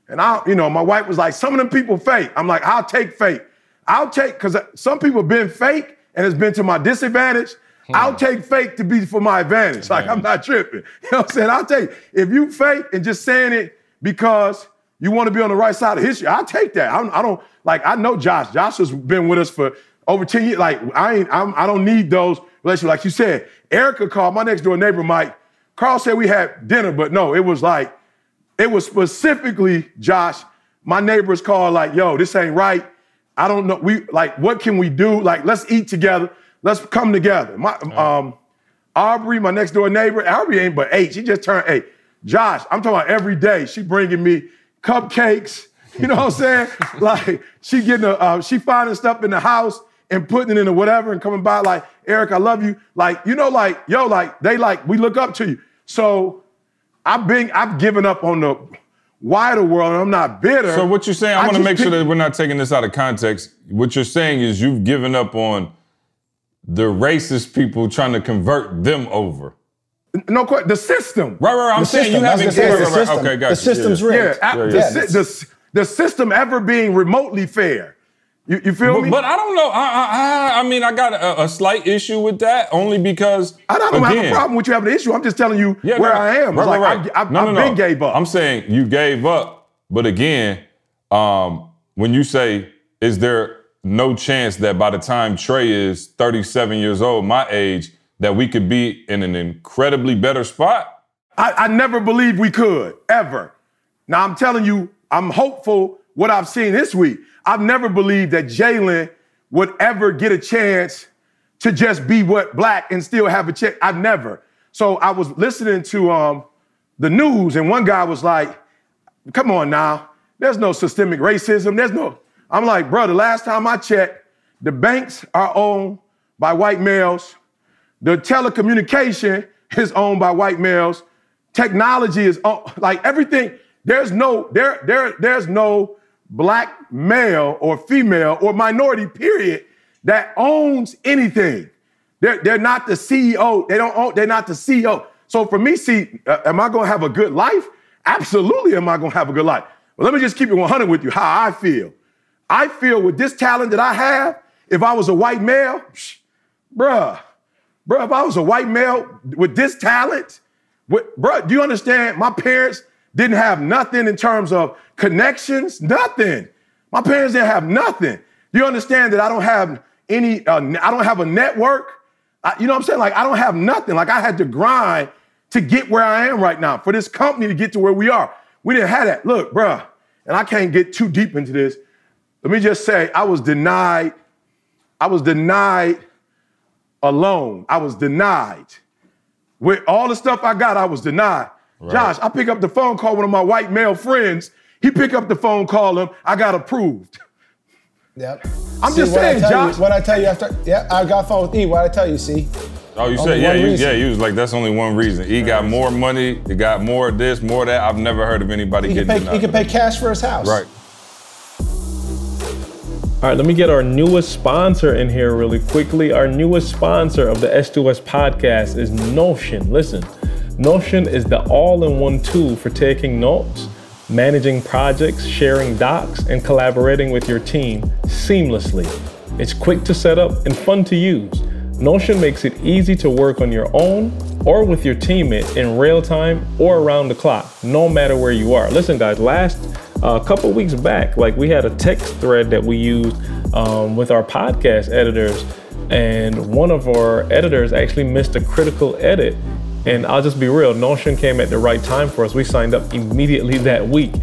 and I, you know, my wife was like, some of them people fake. I'm like, I'll take fake. I'll take, because some people have been fake and it's been to my disadvantage. Hmm. I'll take fake to be for my advantage. Like, I'm hmm. not tripping. (laughs) You know what I'm saying? I'll take, if you fake and just saying it because you want to be on the right side of history, I'll take that. I don't, I don't like, I know Josh. Josh has been with us for over 10 years. Like, I ain't, I'm, I don't need those relationships. Like you said, Erica called my next door neighbor, Mike. Carl said we had dinner, but no, it was like, it was specifically, Josh, my neighbors called like, yo, this ain't right. I don't know. We like, what can we do? Like, let's eat together. Let's come together. My um, Aubrey, my next door neighbor, Aubrey ain't but eight. She just turned eight. Josh, I'm talking about every day. She bringing me cupcakes. (laughs) You know what I'm saying? (laughs) like she getting a, uh, she finding stuff in the house and putting it in a whatever and coming by like, Eric, I love you. Like, you know, like, yo, like they like, we look up to you. So I've been, I've given up on the wider world I'm not bitter. So what you're saying, I, want to just make sure that we're not taking this out of context. What you're saying is you've given up on the racist people trying to convert them over. No, que- the system. Right, right. right. I'm The saying system, you haven't. gonna right, the right, right. Okay, got The you. system's Yeah. rigged. Yeah, I- Yeah, the, yeah. sy- the the system ever being remotely fair. You, you feel But, me? but I don't know. I, I, I, mean, I got a, a slight issue with that only because I don't have a problem with you having an issue. I'm just telling you Yeah, where no, I am. Right, like right. I, I, no, no, I've no. been gave up. I'm saying you gave up, but again, um, when you say, is there no chance that by the time Trey is 37 years old, my age, that we could be in an incredibly better spot? I, I never believed we could, ever. Now I'm telling you, I'm hopeful what I've seen this week. I've never believed that Jalen would ever get a chance to just be what black and still have a check. I've never. So I was listening to um, the news, and one guy was like, come on now, there's no systemic racism. There's no. I'm like, bro, the last time I checked, the banks are owned by white males. The telecommunication is owned by white males. Technology is owned, like everything. There's no there there there's no black male or female or minority period that owns anything. They're, they're not the CEO. They don't own, they're not the CEO. So for me, see, uh, am I gonna have a good life? Absolutely am I gonna have a good life. But let me just keep it 100 with you, how I feel. I feel with this talent that I have, if I was a white male, psh, bruh, bruh, if I was a white male with this talent, with, bruh, do you understand? My parents didn't have nothing in terms of connections, nothing. My parents didn't have nothing. You understand that I don't have any, uh, I don't have a network? I- you know what I'm saying? Like, I don't have nothing. Like, I had to grind to get where I am right now, for this company to get to where we are. We didn't have that. Look, bruh, and I can't get too deep into this. Let me just say, I was denied, I was denied alone. I was denied. With all the stuff I got, I was denied. Josh, I pick up the phone, call one of my white male friends. He pick up the phone, call him. I got approved. Yep. I'm See, just saying, tell Josh. You, what I tell you after, yeah, I got phone with E. What I tell you, see? Oh, you Only said, yeah, one you, yeah, you was like, that's only one reason. He got more money, he got more of this, more of that. I've never heard of anybody He can getting pay. He can pay cash for his house. Right. All right, let me get our newest sponsor in here really quickly. Our newest sponsor of the S2S podcast is Notion. Listen, Notion is the all in one tool for taking notes, managing projects, sharing docs, and collaborating with your team seamlessly. It's quick to set up and fun to use. Notion makes it easy to work on your own or with your teammate in real time or around the clock, no matter where you are. Listen, guys, last a uh, couple weeks back, like we had a text thread that we used um, with our podcast editors, and one of our editors actually missed a critical edit. And I'll just be real, Notion came at the right time for us. We signed up immediately that week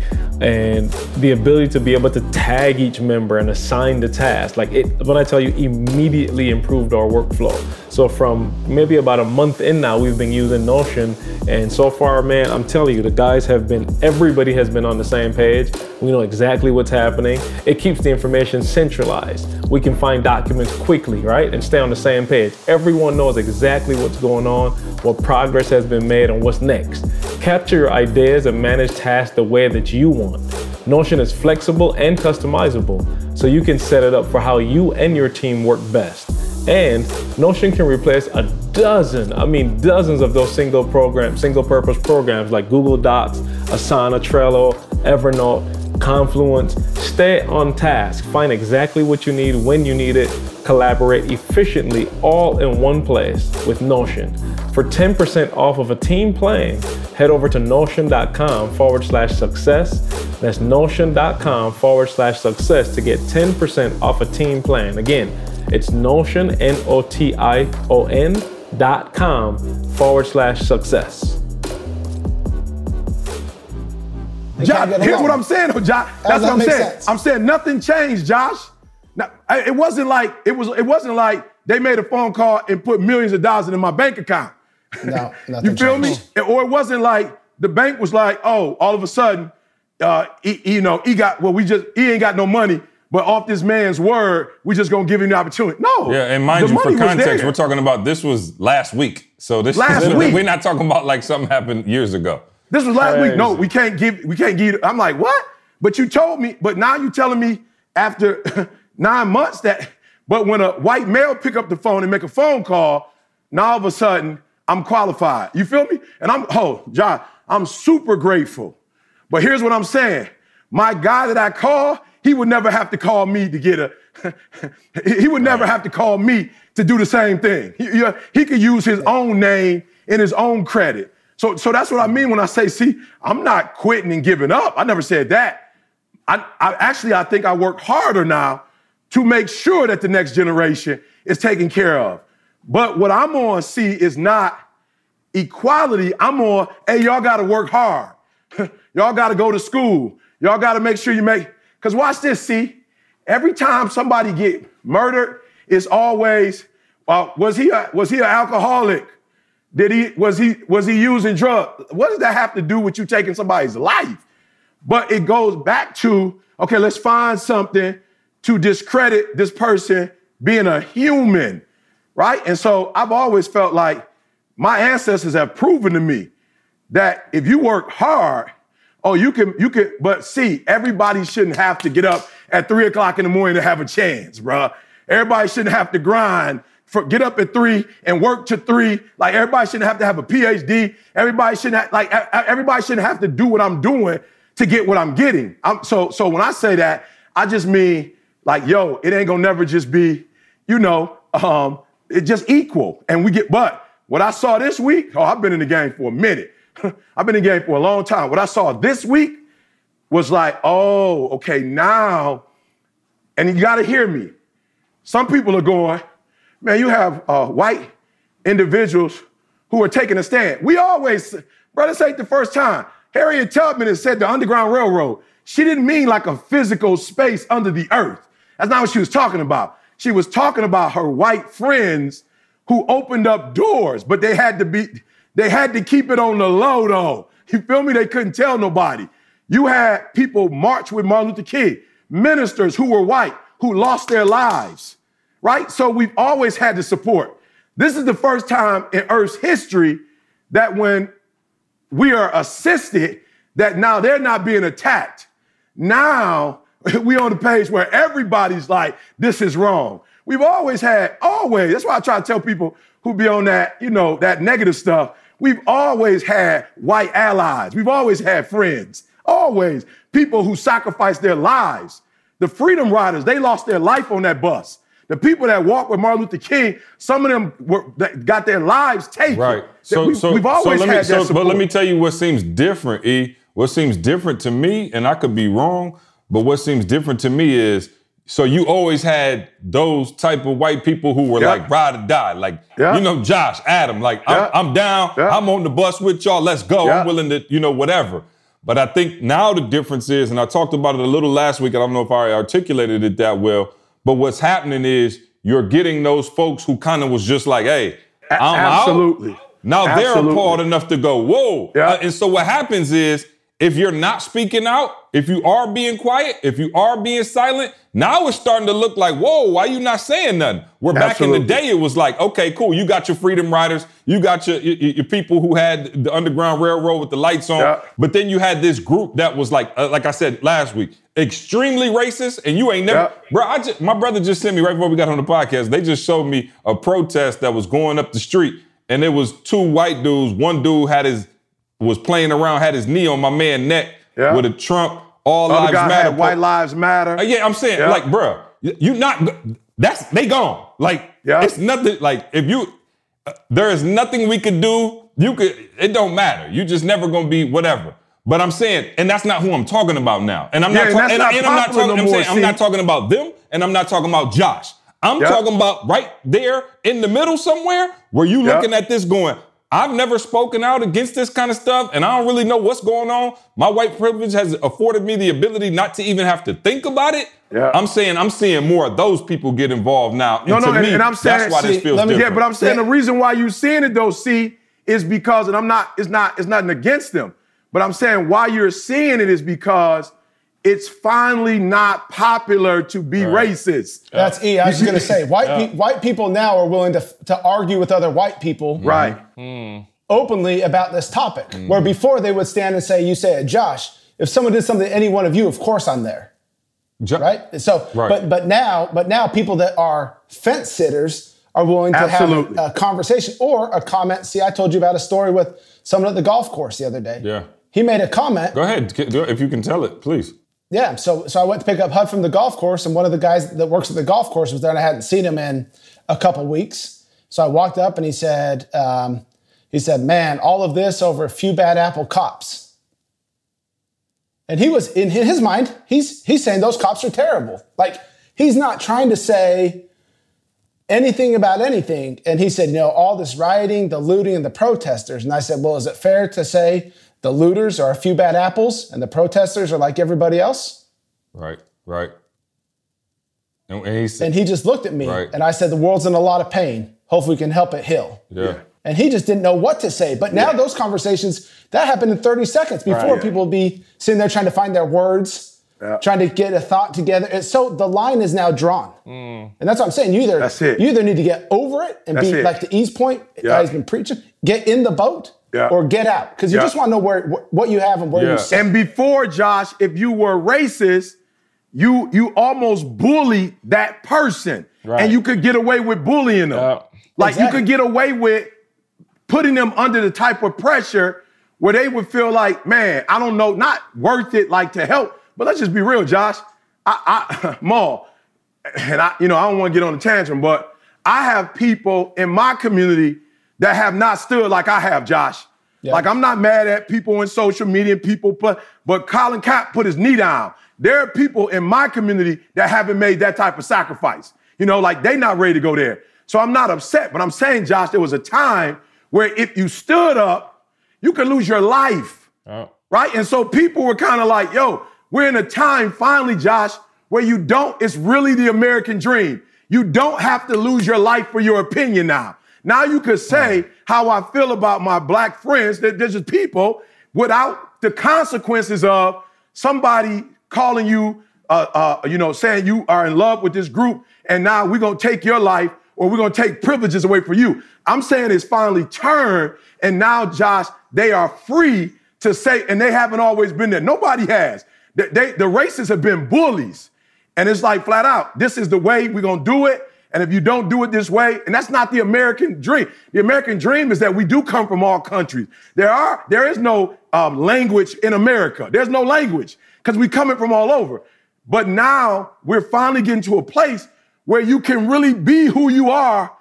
and the ability to be able to tag each member and assign the task like it when i tell you immediately improved our workflow so from maybe about a month in now we've been using notion. And so far man i'm telling you the guys have been everybody has been on the same page. We know exactly what's happening. It keeps the information centralized. We can find documents quickly right? And stay on the same page. Everyone knows exactly what's going on what progress has been made and what's next. Capture your ideas and manage tasks the way that you want. Notion is flexible and customizable, so you can set it up for how you and your team work best. And Notion can replace a dozen, I mean dozens of those single program, single purpose programs like Google Docs, Asana, Trello, Evernote, Confluence. Stay on task. Find exactly what you need when you need it. Collaborate efficiently all in one place with Notion. For 10% off of a team plan, head over to notion.com forward slash success. That's notion.com forward slash success to get 10% off a team plan. Again, it's notion, N O T I O N dot com forward slash success. Josh, here's what I'm saying, though, Josh. That's what I'm saying. Sense? I'm saying nothing changed, Josh. Now, it wasn't like it was. It wasn't like they made a phone call and put millions of dollars in my bank account. No, (laughs) you feel changed. me? Or it wasn't like the bank was like, oh, all of a sudden, uh, he, you know, he got well, we just he ain't got no money. But off this man's word, we're just gonna give him the opportunity. No. Yeah, and mind you, for context, we're talking about this was last week. So this last (laughs) week. We're not talking about like something happened years ago. This was last Crazy. week. No, we can't give. We can't give. I'm like, what? But you told me. But now you're telling me after (laughs) nine months that. But when a white male pick up the phone and make a phone call, now all of a sudden I'm qualified. You feel me? And I'm, oh, John, I'm super grateful. But here's what I'm saying. My guy that I call, he would never have to call me to get a, (laughs) he would never have to call me to do the same thing. He, he could use his own name in his own credit. So, so that's what I mean when I say, see, I'm not quitting and giving up. I never said that. I, I actually, I think I work harder now to make sure that the next generation is taken care of. But what I'm on, see, is not equality. I'm on, hey, y'all got to work hard. (laughs) y'all got to go to school. Y'all got to make sure you make, because watch this, see, every time somebody get murdered, it's always, well, was he a, was he an alcoholic? Did he was he was he using drugs? What does that have to do with you taking somebody's life? But it goes back to okay, let's find something to discredit this person being a human, right? And so I've always felt like my ancestors have proven to me that if you work hard, oh, you can, you can, but see, everybody shouldn't have to get up at three o'clock in the morning to have a chance, bruh. Everybody shouldn't have to grind for get up at three and work to three. Like everybody shouldn't have to have a PhD. Everybody shouldn't have, like everybody shouldn't have to do what I'm doing to get what I'm getting. I'm, so so when I say that, I just mean like yo, it ain't gonna never just be, you know, um, it just equal. And we get but what I saw this week, oh, I've been in the game for a minute. (laughs) I've been in the game for a long time. What I saw this week was like, oh, okay, now, and you gotta hear me. Some people are going, Man, you have uh, white individuals who are taking a stand. We always, brother, this ain't the first time. Harriet Tubman has said the Underground Railroad. She didn't mean like a physical space under the earth. That's not what she was talking about. She was talking about her white friends who opened up doors, but they had to be, they had to keep it on the low though. You feel me? They couldn't tell nobody. You had people march with Martin Luther King, ministers who were white, who lost their lives right? So we've always had to support. This is the first time in Earth's history that when we are assisted, that now they're not being attacked. Now (laughs) we on the page where everybody's like, this is wrong. We've always had, always, that's why I try to tell people who be on that, you know, that negative stuff. We've always had white allies. We've always had friends. Always. People who sacrificed their lives. The Freedom Riders, they lost their life on that bus. The people that walked with Martin Luther King, some of them were, that got their lives taken. Right. So, we, so, have always so me, had that so, support. But let me tell you what seems different, E. What seems different to me, and I could be wrong, but what seems different to me is so you always had those type of white people who were Yeah. like ride or die, like Yeah. you know Josh, Adam, like Yeah. I'm, I'm down. I'm on the bus with y'all, let's go. I'm willing to, you know, whatever. But I think now the difference is, and I talked about it a little last week, I don't know if I articulated it that well, but what's happening is you're getting those folks who kind of was just like, hey, I'm out. absolutely. Now they're Absolutely. appalled enough to go, whoa. Yeah. Uh, and so what happens is, if you're not speaking out, if you are being quiet, if you are being silent, now it's starting to look like, whoa, why you not saying nothing? Where back in the day, it was like, okay, cool, you got your freedom riders, you got your, your, your people who had the Underground Railroad with the lights on, Yeah. but then you had this group that was like, uh, like I said last week, extremely racist, and you ain't never, Yeah. bro. I just, my brother just sent me right before we got on the podcast. They just showed me a protest that was going up the street, and it was two white dudes. One dude had his was playing around, had his knee on my man neck Yeah. with a Trump All Other Lives Matter. White Lives Matter. Uh, yeah, I'm saying, Yeah. like, bruh, you not that's they gone. Like, Yeah. it's nothing. Like, if you uh, there is nothing we could do. You could. It don't matter. You just never gonna be whatever. But I'm saying, and that's not who I'm talking about now. And I'm Yeah, not. and talk- that's and, not and I'm not talking. no I'm saying I'm not talking about them, and I'm not talking about Josh. I'm Yeah. talking about right there in the middle somewhere where you Yeah. looking at this going. I've never spoken out against this kind of stuff, and I don't really know what's going on. My white privilege has afforded me the ability not to even have to think about it. Yeah. I'm saying I'm seeing more of those people get involved now. No, and no, to and, me, and I'm saying, that's why this see, feels let me- different. Yeah, but I'm saying the reason why you're seeing it though, see, is because, and I'm not, it's not, it's nothing against them, but I'm saying why you're seeing it is because it's finally not popular to be racist. That's E. I was gonna say, (laughs) white pe- white people now are willing to to argue with other white people Right. Hmm. openly about this topic. Hmm. Where before they would stand and say, "You say it, Josh." If someone did something to any one of you, of course I'm there, Jo- right? So, Right. but but now, but now people that are fence sitters are willing to Absolutely. have a, a conversation or a comment. See, I told you about a story with someone at the golf course the other day. Yeah. He made a comment. Go ahead, do it if you can tell it, please. Yeah, so so I went to pick up Hud from the golf course, and one of the guys that works at the golf course was there, and I hadn't seen him in a couple weeks. So I walked up, and he said, um, he said, "Man, all of this over a few bad apple cops." And he was in his mind, he's he's saying those cops are terrible. Like he's not trying to say anything about anything. And he said, you know, all this rioting, the looting, and the protesters. And I said, well, is it fair to say the looters are a few bad apples and the protesters are like everybody else? Right, right. And, and he said, And he just looked at me Right. and I said, the world's in a lot of pain. Hopefully we can help it heal. yeah. And he just didn't know what to say. But now those conversations, that happened in 30 seconds before Right. people would be sitting there trying to find their words, Yeah. trying to get a thought together. And so the line is now drawn. Hmm. And that's what I'm saying. You either, That's it. you either need to get over it and That's be it. like the E's point, Yeah. he's been preaching, get in the boat Yeah. or get out. Because you Yeah. just want to know where what you have and where Yeah. you sit. And before, Josh, if you were racist, you you almost bully that person. Right. And you could get away with bullying them. Yeah. Like Exactly. you could get away with putting them under the type of pressure where they would feel like, man, I don't know, not worth it, like to help. But let's just be real, Josh. I, I (laughs) Mal, and I, you know, I don't want to get on a tantrum, but I have people in my community that have not stood like I have, Josh. Like I'm not mad at people in social media and people, but but Colin Kapp put his knee down. There are people in my community that haven't made that type of sacrifice. You know, like they not ready to go there. So I'm not upset, but I'm saying, Josh, there was a time where if you stood up, you could lose your life. Oh. Right? And so people were kind of like, yo, we're in a time finally, Josh, where you don't, it's really the American dream. You don't have to lose your life for your opinion now. Now you could say how I feel about my black friends, that there's just people without the consequences of somebody calling you, uh, uh, you know, saying you are in love with this group, and now we're gonna take your life or we're gonna take privileges away from you. I'm saying it's finally turned, and now, Josh, they are free to say, and they haven't always been there. Nobody has. They, they- the racists have been bullies. And it's like flat out, this is the way we're gonna do it. And if you don't do it this way, and that's not the American dream. The American dream is that we do come from all countries. There are there is no um, language in America. There's no language because we coming from all over. But now we're finally getting to a place where you can really be who you are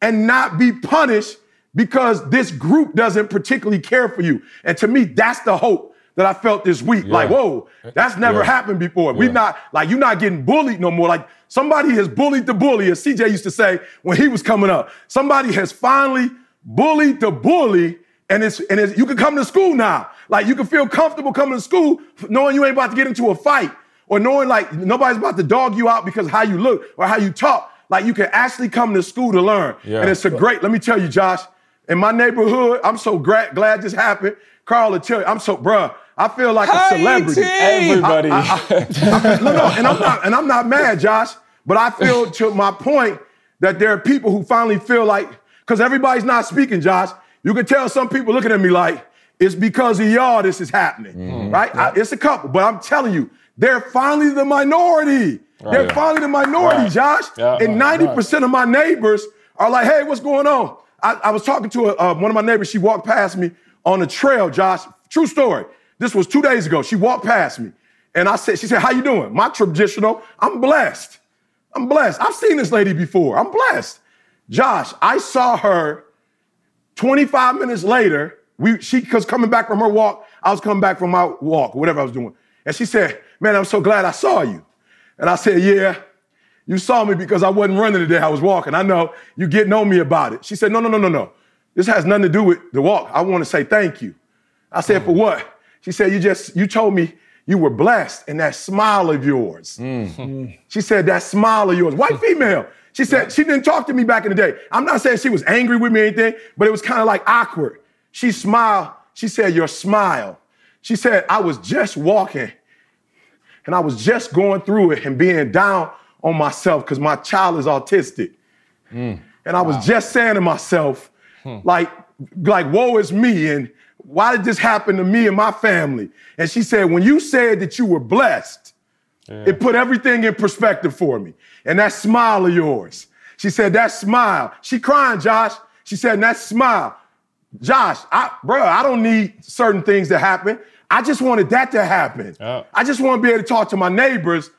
and not be punished because this group doesn't particularly care for you. And to me, that's the hope that I felt this week. Yeah. Like, whoa, that's never Yeah. happened before. We're not like you're not getting bullied no more. Like somebody has bullied the bully, as CJ used to say when he was coming up. Somebody has finally bullied the bully, and it's and it's, you can come to school now. Like you can feel comfortable coming to school knowing you ain't about to get into a fight or knowing like nobody's about to dog you out because of how you look or how you talk. Like you can actually come to school to learn. Yeah. And it's a great, let me tell you, Josh, in my neighborhood, I'm so gra- glad this happened. Carl will tell you, I'm so, bruh, I feel like a celebrity. Everybody. no, no, and I'm not, and I'm not mad, Josh. But I feel to my point that there are people who finally feel like, because everybody's not speaking, Josh. You can tell some people looking at me like it's because of y'all this is happening, right? I- it's a couple, but I'm telling you, they're finally the minority. They're Right. finally the minority, Right. Josh. Yeah. and 90% of my neighbors are like, hey, what's going on? I, I was talking to a, uh, one of my neighbors. She walked past me on the trail, Josh. True story. This was two days ago. She walked past me. And I said, she said, how you doing? My traditional, I'm blessed. I'm blessed. I've seen this lady before. I'm blessed. Josh, I saw her 25 minutes later. We she was coming back from her walk. I was coming back from my walk, whatever I was doing. And she said, Man, I'm so glad I saw you. And I said, Yeah, you saw me because I wasn't running today. I was walking. I know you getting on me about it. She said, No, no, no, no, no. This has nothing to do with the walk. I want to say thank you. I said, For mm. what? She said, You just you told me you were blessed and that smile of yours. Mm. Mm. She said, that smile of yours, white (laughs) female. She said, she didn't talk to me back in the day. I'm not saying she was angry with me or anything, but it was kind of like awkward. She smiled. She said, your smile. She said, I was just walking and I was just going through it and being down on myself because my child is autistic. Mm. And I was just saying to myself, hmm. like, like, woe is me, and why did this happen to me and my family? And she said, when you said that you were blessed, it put everything in perspective for me. And that smile of yours. She said, that smile. She crying, Josh. She said, that smile. Josh, I, bro, I don't need certain things to happen. I just wanted that to happen. Yeah. I just want to be able to talk to my neighbors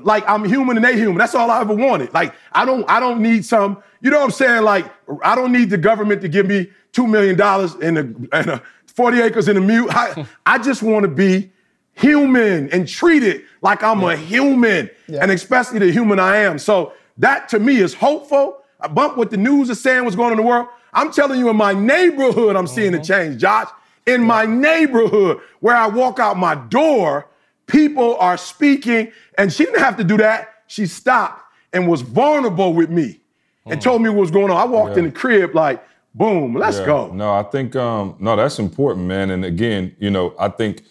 like I'm human and they human. That's all I ever wanted. Like I don't, I don't need some. You know what I'm saying? Like I don't need the government to give me two million dollars and a, and a 40 acres in a mute. I, (laughs) I just want to be human and treated like I'm a human, and especially the human I am. So that to me is hopeful. I bump what the news is saying, what's going on in the world. I'm telling you, in my neighborhood, I'm seeing a mm-hmm. change, Josh. In my neighborhood, where I walk out my door, people are speaking, and she didn't have to do that. She stopped and was vulnerable with me and mm. told me what was going on. I walked in the crib like, boom, let's Yeah. go. No, I think um, no, that's important, man. And again, you know, I think,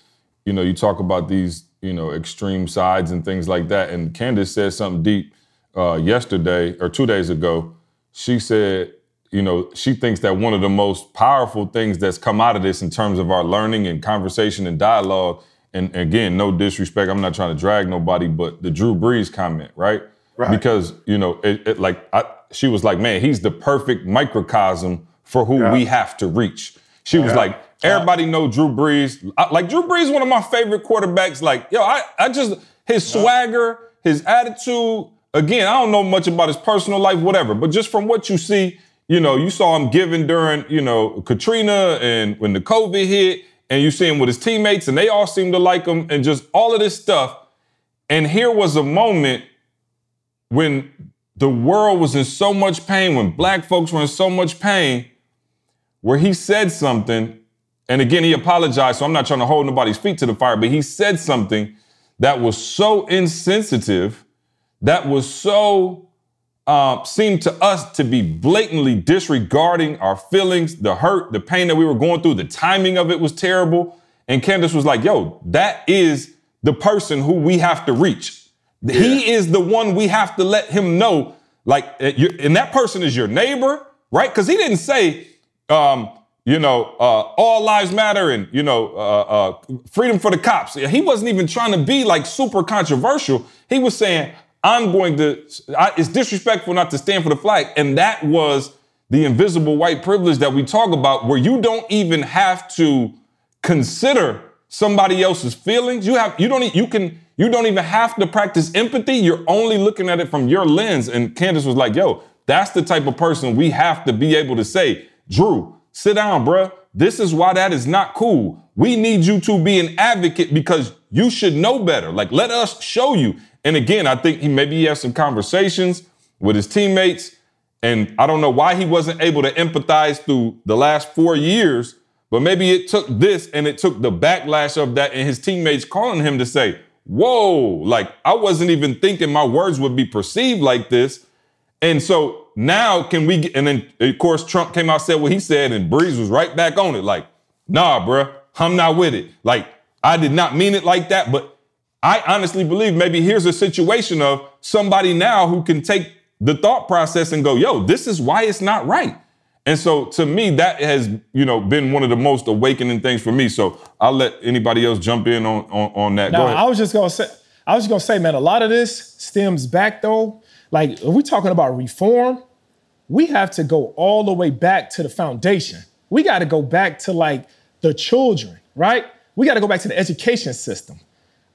you know, you talk about these, you know, extreme sides and things like that. And Candace said something deep uh, yesterday or two days ago. She said, you know, she thinks that one of the most powerful things that's come out of this in terms of our learning and conversation and dialogue. And again, no disrespect, I'm not trying to drag nobody, but the Drew Brees comment, right? Right. Because you know, it, it like I, she was like, man, he's the perfect microcosm for who we have to reach. She was like, everybody know Drew Brees. I- like Drew Brees, one of my favorite quarterbacks. Like, yo, I, I just his swagger, his attitude. Again, I don't know much about his personal life, whatever, but just from what you see, you know, you saw him giving during, you know, Katrina and when the COVID hit, and you see him with his teammates, and they all seem to like him, and just all of this stuff. And here was a moment when the world was in so much pain, when black folks were in so much pain, where he said something, and again, he apologized, so I'm not trying to hold nobody's feet to the fire, but he said something that was so insensitive, that was so, uh, seemed to us to be blatantly disregarding our feelings, the hurt, the pain that we were going through, the timing of it was terrible. And Candace was like, yo, that is the person who we have to reach. He is the one we have to let him know, like, uh, and that person is your neighbor, right? Because he didn't say, um, you know, uh, all lives matter and you know, uh, uh, freedom for the cops. He wasn't even trying to be like super controversial. He was saying, I'm going to, I, it's disrespectful not to stand for the flag. And that was the invisible white privilege that we talk about, where you don't even have to consider somebody else's feelings. You have, you don't, you can, you don't even have to practice empathy. You're only looking at it from your lens. And Candace was like, yo, that's the type of person we have to be able to say, Drew, sit down, bruh. This is why that is not cool. We need you to be an advocate because you should know better. Like, let us show you. And again, I think he maybe he has some conversations with his teammates. And I don't know why he wasn't able to empathize through the last four years, but maybe it took this and it took the backlash of that and his teammates calling him to say, Whoa, like I wasn't even thinking my words would be perceived like this. And so now can we get, and then of course Trump came out said what he said and Brees was right back on it like, nah, bruh, I'm not with it. Like I did not mean it like that, but I honestly believe maybe here's a situation of somebody now who can take the thought process and go, yo, this is why it's not right. And so to me, that has, you know, been one of the most awakening things for me. So I'll let anybody else jump in on on, on that. No. I was just gonna say, I was just gonna say, man, a lot of this stems back though. Like, if we're talking about reform, we have to go all the way back to the foundation. We got to go back to like the children, right? We got to go back to the education system.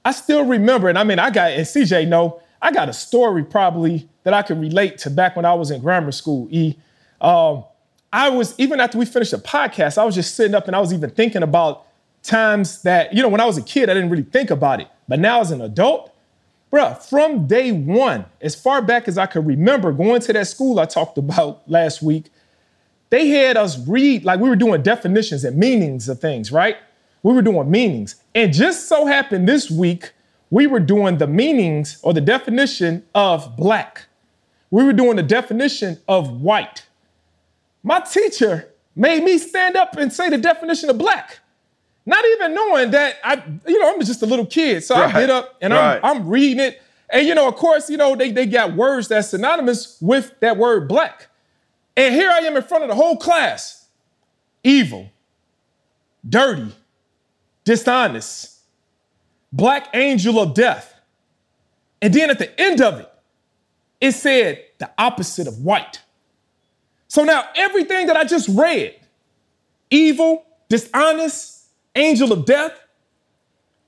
I still remember, and I mean, I got, and CJ know, I got a story probably that I can relate to back when I was in grammar school, E. Um, I was, even after we finished the podcast, I was just sitting up and I was even thinking about times that, you know, when I was a kid, I didn't really think about it. But now as an adult, bruh, from day one, as far back as I could remember, going to that school I talked about (laughs) last week, they had us read, like we were doing definitions and meanings of things, right? We were doing meanings. And just so happened this week, we were doing the meanings or the definition of black. We were doing the definition of white. My teacher made me stand up and say the definition of black. Not even knowing that I, you know, I'm just a little kid. So I get up and Right. I'm, I'm reading it. And you know, of course, you know, they, they got words that's synonymous with that word black. And here I am in front of the whole class. Evil, dirty, dishonest, black angel of death. And then at the end of it, it said the opposite of white. So now everything that I just read, evil, dishonest, angel of death,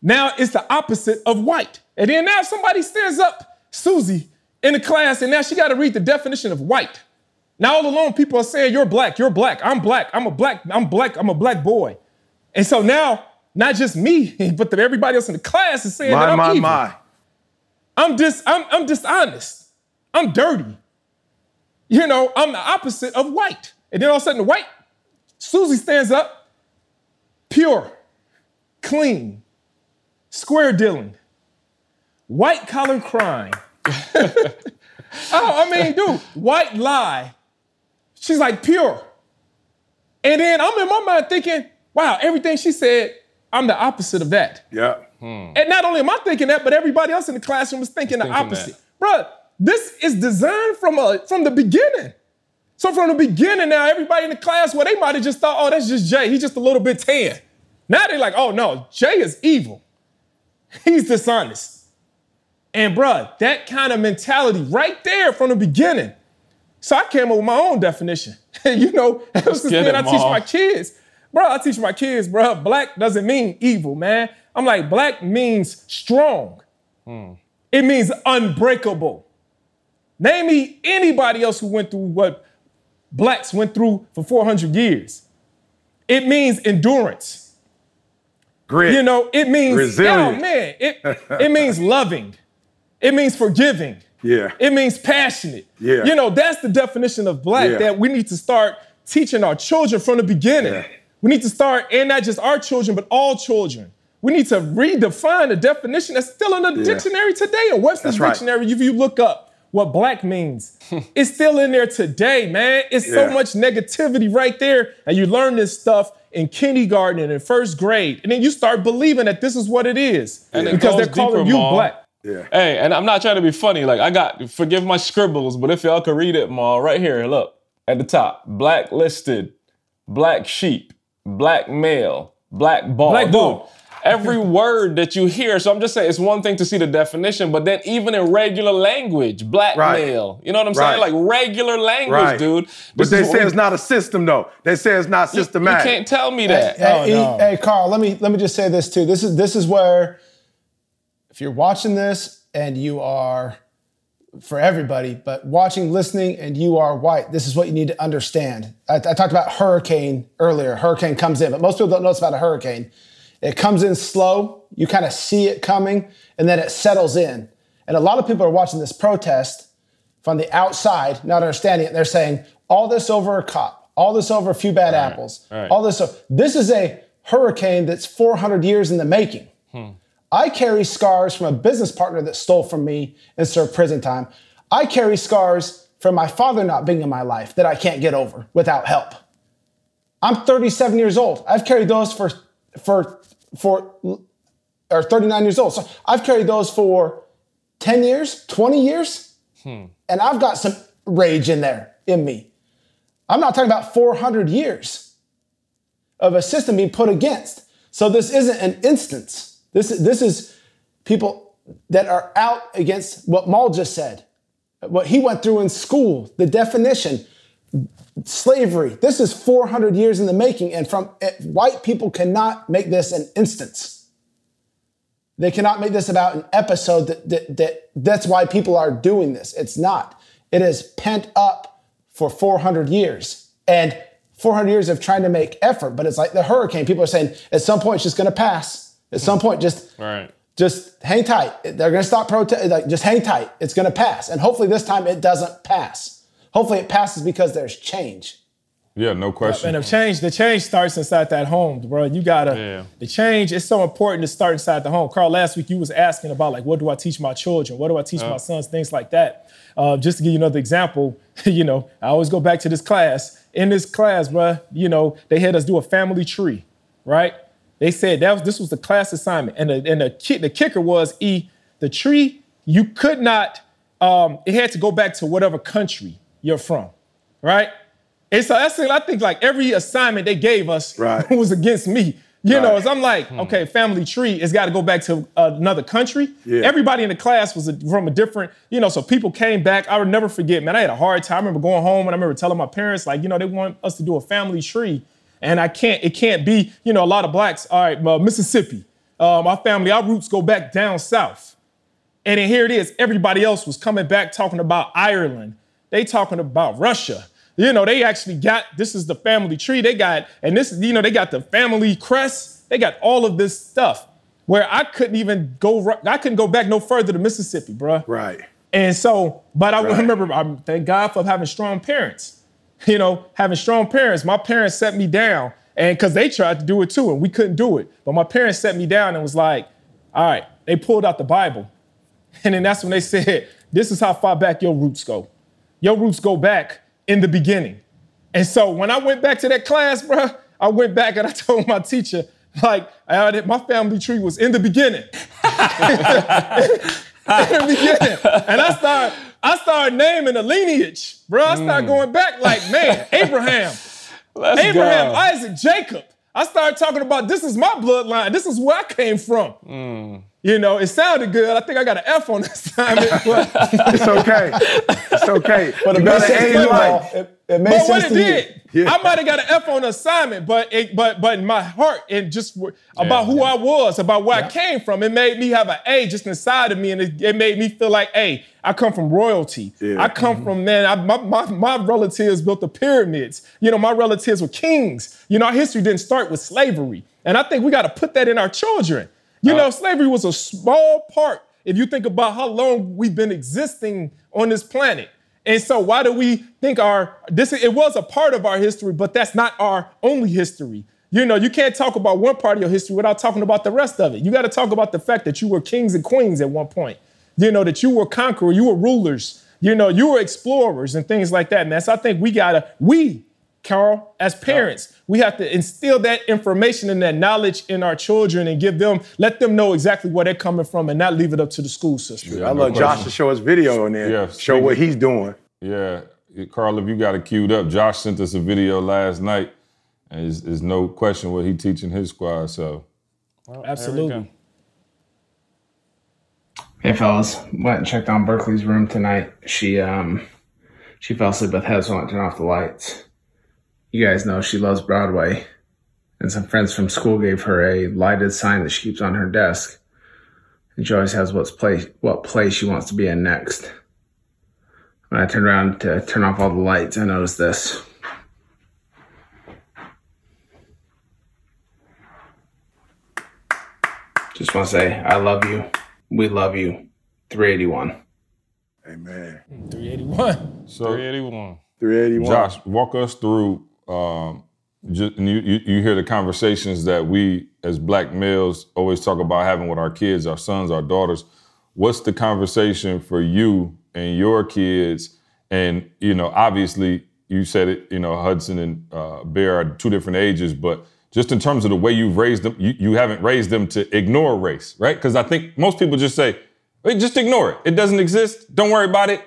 now it's the opposite of white. And then now somebody stands up, Susie, in the class, and now she got to read the definition of white. Now all along, people are saying, You're black, you're black, I'm black, I'm a black, I'm black, I'm a black boy. And so now, not just me, (laughs) but everybody else in the class is saying that My, I'm my, evil. my. I'm dis I'm, I'm dishonest. I'm dirty. You know, I'm the opposite of white. And then all of a sudden, the white, Susie stands up, pure, clean, square dealing, white collar crime. (laughs) oh, I mean, dude, white lie. She's like pure. And then I'm in my mind thinking, wow, everything she said, I'm the opposite of that. Yeah. Hmm. And not only am I thinking that, but everybody else in the classroom is thinking the Thinking opposite. Bruh, this is designed from a from the beginning. So from the beginning now, everybody in the class, well, they might have just thought, oh, that's just Jay. He's just a little bit tan. Now they're like, oh no, Jay is evil. He's dishonest. And bruh, that kind of mentality right there from the beginning. So I came up with my own definition. (laughs) you know, ever since then I teach my kids. Bro, I teach my kids, bro, black doesn't mean evil, man. I'm like, black means strong. It means unbreakable. Name me anybody else who went through what blacks went through for 400 years. It means endurance. Grit. You know, it means Resilient. Oh man, it (laughs) it means loving. It means forgiving. Yeah. It means passionate. Yeah. You know, that's the definition of black Yeah. that we need to start teaching our children from the beginning. Yeah. We need to start, and not just our children, but all children. We need to redefine the definition that's still in the Yeah. dictionary today. In Webster's right. dictionary, if you look up what black means, (laughs) it's still in there today, man. It's so much negativity right there. And you learn this stuff in kindergarten and in first grade. And then you start believing that this is what it is. And it because goes they're calling deeper, you Ma. black. Yeah. Hey, and I'm not trying to be funny. Like I got forgive my scribbles, but if y'all could read it, Ma, right here, look at the top: blacklisted, black sheep, black male, black ball. Black Dude, ball. Every word that you hear. So I'm just saying it's one thing to see the definition, but then even in regular language, blackmail. You know what I'm saying? Right. Like regular language, Right. dude. But they say we- it's not a system though. They say it's not systematic. you systematic. can't tell me that. Hey, oh, no. hey, Carl, let me let me just say this too. This is this is where if you're watching this and you are for everybody, but watching, listening, and you are white, this is what you need to understand. I, I talked about hurricane earlier. Hurricane comes in, but most people don't know it's about a hurricane. It comes in slow, you kind of see it coming, and then it settles in. And a lot of people are watching this protest from the outside, not understanding it. They're saying, all this over a cop, all this over a few bad apples, right. all this. o- This is a hurricane that's 400 years in the making. Hmm. I carry scars from a business partner that stole from me and served prison time. I carry scars from my father not being in my life that I can't get over without help. I'm 37 years old. I've carried those for for for or 39 years old. So I've carried those for 10 years, 20 years, hmm. and I've got some rage in there in me. I'm not talking about 400 years of a system being put against. So this isn't an instance. This is this is people that are out against what Mal just said, what he went through in school, the definition, slavery. This is 400 years in the making, and from white people cannot make this an instance. They cannot make this about an episode that, that, that that's why people are doing this. It's not. It is pent up for 400 years. And 400 years of trying to make effort, but it's like the hurricane. People are saying at some point it's just going to pass. At some point, just Right. just hang tight. They're going to stop protest. Like just hang tight. It's going to pass, and hopefully this time it doesn't pass. Hopefully it passes because there's change. Yeah, no question. And question. the change, the change starts inside that home, bro. You gotta. Yeah. The change is so important to start inside the home. Carl, last week you was asking about like, what do I teach my children? What do I teach my sons? Things like that. Uh, just to give you another example, (laughs) you know, I always go back to this class. In this class, bro, you know, they had us do a family tree, right? They said that was this was the class assignment, and the and the, ki- the kicker was e the tree you could not. Um, it had to go back to whatever country you're from, right? And so that's the thing, I think like every assignment they gave us (laughs) Right. was against me. You know, as I'm like, okay, family tree has got to go back to another country. Yeah. Everybody in the class was a, from a different, you know, so people came back. I would never forget, man, I had a hard time. I remember going home and I remember telling my parents, like, you know, they want us to do a family tree. And I can't, it can't be, you know, a lot of blacks, all right, uh, Mississippi. Uh, my family, our roots go back down south. And then here it is. Everybody else was coming back talking about Ireland. They talking about Russia. You know, they actually got this is the family tree. They got, and this, you know, they got the family crest. They got all of this stuff where I couldn't even go. I couldn't go back no further to Mississippi, bruh. Right. And so, but I Right. remember, I thank God for having strong parents. You know, having strong parents. My parents set me down, and because they tried to do it too, and we couldn't do it. But my parents set me down and was like, "All right." They pulled out the Bible, and then that's when they said, "This is how far back your roots go. Your roots go back in the beginning." And so when I went back to that class, (laughs) bro, I went back and I told my teacher, like, my family tree was in the beginning. (laughs) in the beginning. And I started, I started naming the lineage, bro. I started mm. going back like, man, (laughs) Abraham, Let's Abraham, go. Isaac, Jacob. I started talking about this is my bloodline. This is where I came from. Mm. You know, it sounded good. I think I got an F on this assignment, (laughs) It's okay. It's okay. (laughs) But it you made gotta sense age to you, life. It, it made but what it to did, you. Yeah. I might have got an F on the assignment, but it, but but in my heart and just w- about who I was, about where I came from, it made me have an A just inside of me, and it, it made me feel like, hey, I come from royalty. Yeah. I come mm-hmm. from man. I, my, my my relatives built the pyramids. You know, my relatives were kings. You know, our history didn't start with slavery, and I think we got to put that in our children. You know, uh, slavery was a small part. If you think about how long we've been existing on this planet. And so why do we think our this it was a part of our history, but that's not our only history. You know, you can't talk about one part of your history without talking about the rest of it. You got to talk about the fact that you were kings and queens at one point. You know, that you were conquerors, you were rulers, you know, you were explorers and things like that, man. So I think we gotta, we, Carl, as parents, we have to instill that information and that knowledge in our children and give them, let them know exactly where they're coming from and not leave it up to the school system. Yeah, I no love Josh to show his video on there. Yeah, show what he's doing. Yeah, Carl, if you got it queued up, Josh sent us a video last night, and there's, there's no question what he teaching his squad. So Well, Absolutely. Hey fellas, went and checked on Berkeley's room tonight. She um she fell asleep with headphones on, turned off the lights. You guys know she loves Broadway. And some friends from school gave her a lighted sign that she keeps on her desk. And she always has what's play what play she wants to be in next. When I turned around to turn off all the lights, I noticed this. Just want to say, I love you. We love you. 381. Amen. 381. So 381. 381. Josh, walk us through. Um, just, and you, you hear the conversations that we as black males always talk about having with our kids, our sons, our daughters. What's the conversation for you and your kids? And you know, obviously, you said it. You know, Hudson and uh, Bear are two different ages, but just in terms of the way you've raised them, you, you haven't raised them to ignore race, right? Because I think most people just say, "Hey, just ignore it. It doesn't exist. Don't worry about it.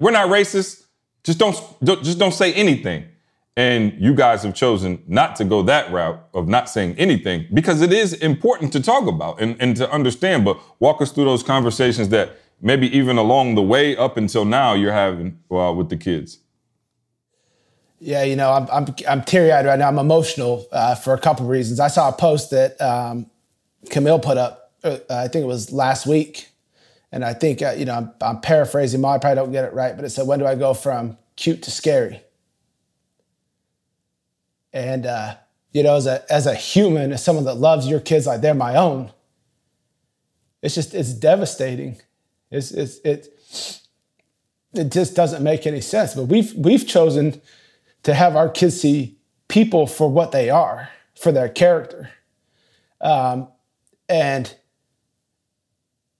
We're not racist. Just don't just don't say anything. And you guys have chosen not to go that route of not saying anything because it is important to talk about and, and to understand. But walk us through those conversations that maybe even along the way up until now you're having uh, with the kids. Yeah, you know, I'm I'm, I'm teary eyed right now. I'm emotional uh, for a couple of reasons. I saw a post that um, Camille put up. Uh, I think it was last week, and I think uh, you know I'm, I'm paraphrasing. I probably don't get it right, but it said, "When do I go from cute to scary?" And uh, you know, as a as a human, as someone that loves your kids like they're my own, it's just it's devastating. It's it's it it just doesn't make any sense. But we've we've chosen to have our kids see people for what they are, for their character. Um, and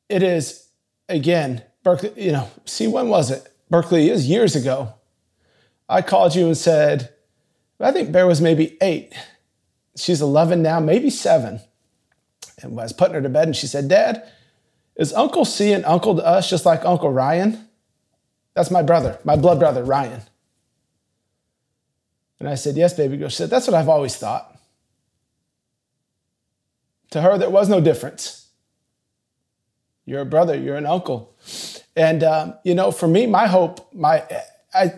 it is, again, Berkeley, you know, see, when was it? Berkeley is years ago. I called you and said, I think Bear was maybe eight. She's 11 now, maybe seven. And I was putting her to bed and she said, Dad, is Uncle C an uncle to us just like Uncle Ryan? That's my brother, my blood brother, Ryan. And I said, Yes, baby girl. She said, That's what I've always thought. To her, there was no difference. You're a brother, you're an uncle. And, um, you know, for me, my hope, my,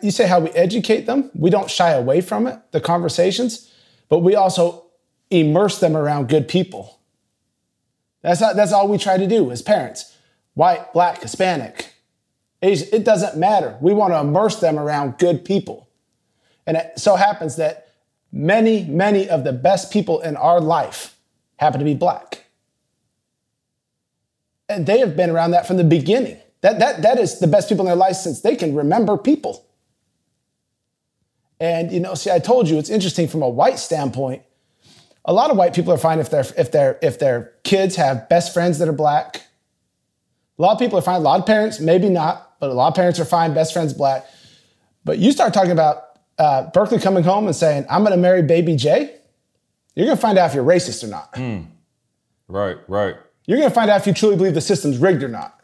You say how we educate them, we don't shy away from it, the conversations, but we also immerse them around good people. That's, not, that's all we try to do as parents white, black, Hispanic, Asian, it doesn't matter. We want to immerse them around good people. And it so happens that many, many of the best people in our life happen to be black. And they have been around that from the beginning. That, that, that is the best people in their life since they can remember people. And you know, see, I told you it's interesting from a white standpoint. A lot of white people are fine if their if their if their kids have best friends that are black. A lot of people are fine. A lot of parents, maybe not, but a lot of parents are fine. Best friends black. But you start talking about uh, Berkeley coming home and saying, "I'm going to marry Baby J," you're going to find out if you're racist or not. Mm. Right, right. You're going to find out if you truly believe the system's rigged or not,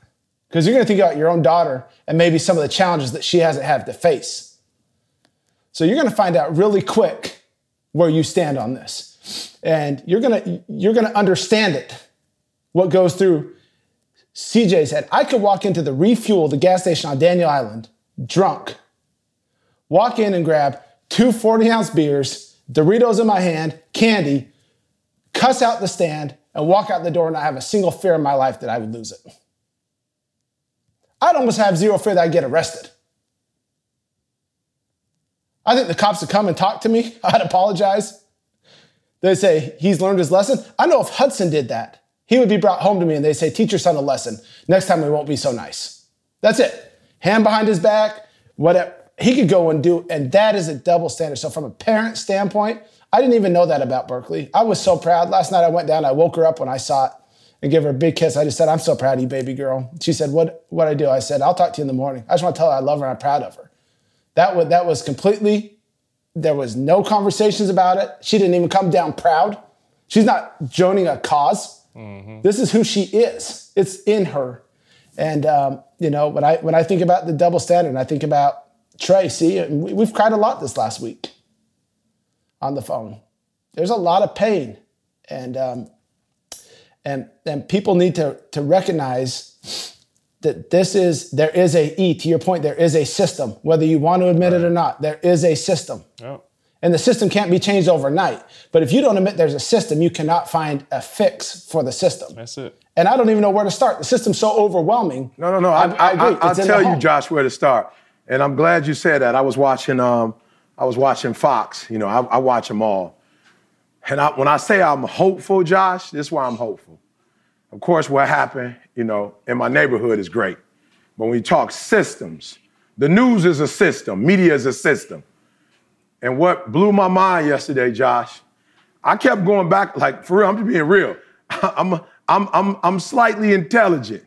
because you're going to think about your own daughter and maybe some of the challenges that she hasn't had to face. So you're going to find out really quick where you stand on this, and you're going to you're going to understand it. What goes through CJ's head? I could walk into the refuel, the gas station on Daniel Island, drunk walk in and grab two 40 ounce beers, Doritos in my hand, candy, cuss out the stand, and walk out the door and not have a single fear in my life that I would lose it. I'd almost have zero fear that I'd get arrested. I think the cops would come and talk to me. (laughs) I'd apologize. They'd say, he's learned his lesson. I know if Hudson did that, he would be brought home to me and they'd say, teach your son a lesson. Next time we won't be so nice. That's it. Hand behind his back, whatever he could go and do, and that is a double standard. So from a parent standpoint, I didn't even know that about Berkeley. I was so proud. Last night I went down, I woke her up when I saw it and gave her a big kiss. I just said, I'm so proud of you, baby girl. She said, What what I do? I said, I'll talk to you in the morning. I just want to tell her I love her and I'm proud of her. That was that was completely, there was no conversations about it. She didn't even come down proud. She's not joining a because mm-hmm. This is who she is. It's in her. And um, you know, when I when I think about the double standard, I think about Tracy, we've cried a lot this last week on the phone. There's a lot of pain. And, um, And and people need to to recognize that this is there is a E to your point there is a system whether you want to admit it or not there is a system Yeah. and the system can't be changed overnight but if you don't admit there's a system you cannot find a fix for the system That's it. and I don't even know where to start the system's so overwhelming No, no, no. I, I, agree. I, will It's in tell you. Josh, where to start. And I'm glad you said that. I was watching, um, I was watching Fox. You know, I, I watch them all. And I, when I say I'm hopeful, Josh, this is why I'm hopeful. Of course, what happened, you know, in my neighborhood is great. But when you talk systems, the news is a system, media is a system. And what blew my mind yesterday, Josh, I kept going back, like for real, I'm just being real. (laughs) I'm, I'm, I'm, I'm slightly intelligent.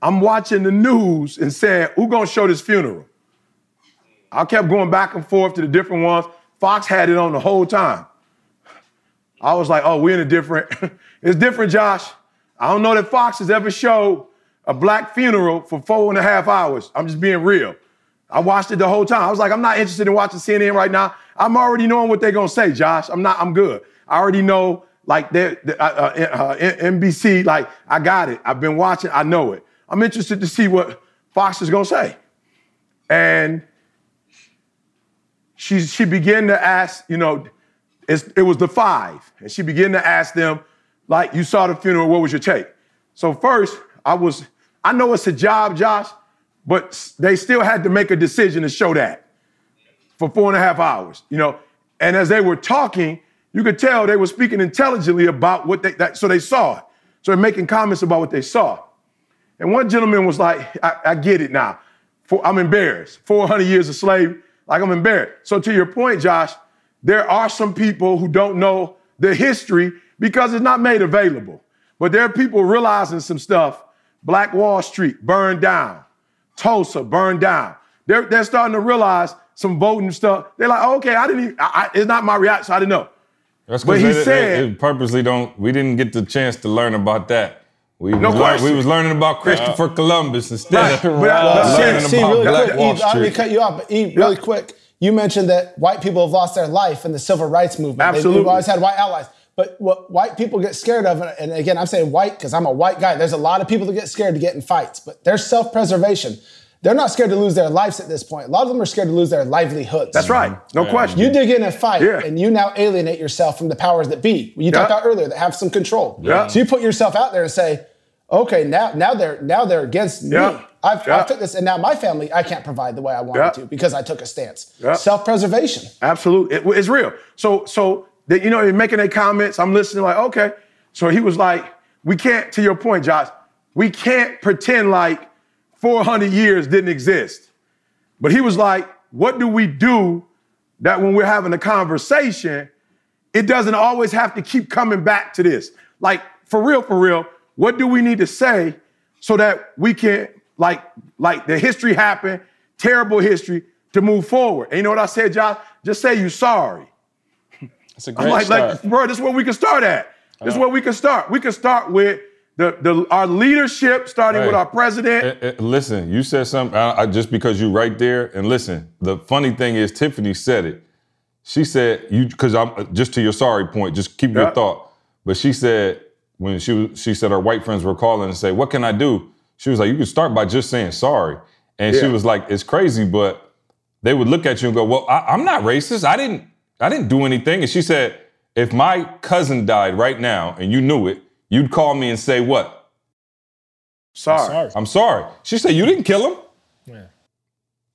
I'm watching the news and saying, who gonna show this funeral? I kept going back and forth to the different ones. Fox had it on the whole time. I was like, oh, we're in a different, (laughs) it's different, Josh. I don't know that Fox has ever showed a black funeral for four and a half hours. I'm just being real. I watched it the whole time. I was like, I'm not interested in watching CNN right now. I'm already knowing what they're gonna say, Josh. I'm not, I'm good. I already know, like, they're, uh, uh, uh, NBC, like, I got it. I've been watching, I know it. I'm interested to see what Fox is gonna say. And she, she began to ask, you know, it was the five. And she began to ask them, like, you saw the funeral, what was your take? So first, I was, I know it's a job, Josh, but they still had to make a decision to show that for four and a half hours, you know. And as they were talking, you could tell they were speaking intelligently about what they, that, so they saw it. So they're making comments about what they saw. And one gentleman was like, I, I get it now. For, I'm embarrassed. 400 years of slave, like I'm embarrassed. So to your point, Josh, there are some people who don't know the history because it's not made available. But there are people realizing some stuff. Black Wall Street burned down. Tulsa burned down. They're, they're starting to realize some voting stuff. They're like, oh, okay, I didn't even, I, I, it's not my reaction. I didn't know. That's But he they, said- they, they purposely don't. We didn't get the chance to learn about that. We, No was, lear- question. we was learning about Christopher Columbus instead of But I- but learning see, see, really Black quick, Wall Eve, I don't mean Street. to cut you off, but Eve, really quick, you mentioned that white people have lost their life in the civil rights movement. They- Absolutely. They've always had white allies. But what white people get scared of, and again, I'm saying white because I'm a white guy. There's a lot of people that get scared to get in fights, but there's self-preservation. They're not scared to lose their lives at this point. A lot of them are scared to lose their livelihoods. That's right. No question. You dig in a fight, Yeah. and you now alienate yourself from the powers that be. You talked about earlier that have some control. Yeah. So you put yourself out there and say, "Okay, now now they're now they're against me. I've, Yeah. I've took this, and now my family I can't provide the way I wanted Yeah. to because I took a stance. Yeah. Self-preservation. Absolutely. It- it's real. So, so that you know, they're making their comments. I'm listening, like, okay. So he was like, we can't, to your point, Josh, we can't pretend like 400 years didn't exist. But he was like, what do we do that when we're having a conversation, it doesn't always have to keep coming back to this? Like, for real, for real, what do we need to say so that we can, like, like the history happened, terrible history, to move forward? And you know what I said, Josh? Just say you sorry. It's a I'm great like, start. like, bro, this is where we can start at. This is where we can start. We can start with the, the our leadership, starting with our president. Eh, eh, listen, you said something I, I, just because you right there. And listen, the funny thing is, Tiffany said it. She said you because I'm just to your sorry point. Just keep your thought. But she said when she was, she said her white friends were calling and say, "What can I do?" She was like, "You can start by just saying sorry." And she was like, "It's crazy, but they would look at you and go, "Well, I, I'm not racist. I didn't I didn't do anything." And she said, "If my cousin died right now and you knew it, you'd call me and say what?" sorry. Sorry. I'm sorry. She said, You didn't kill him.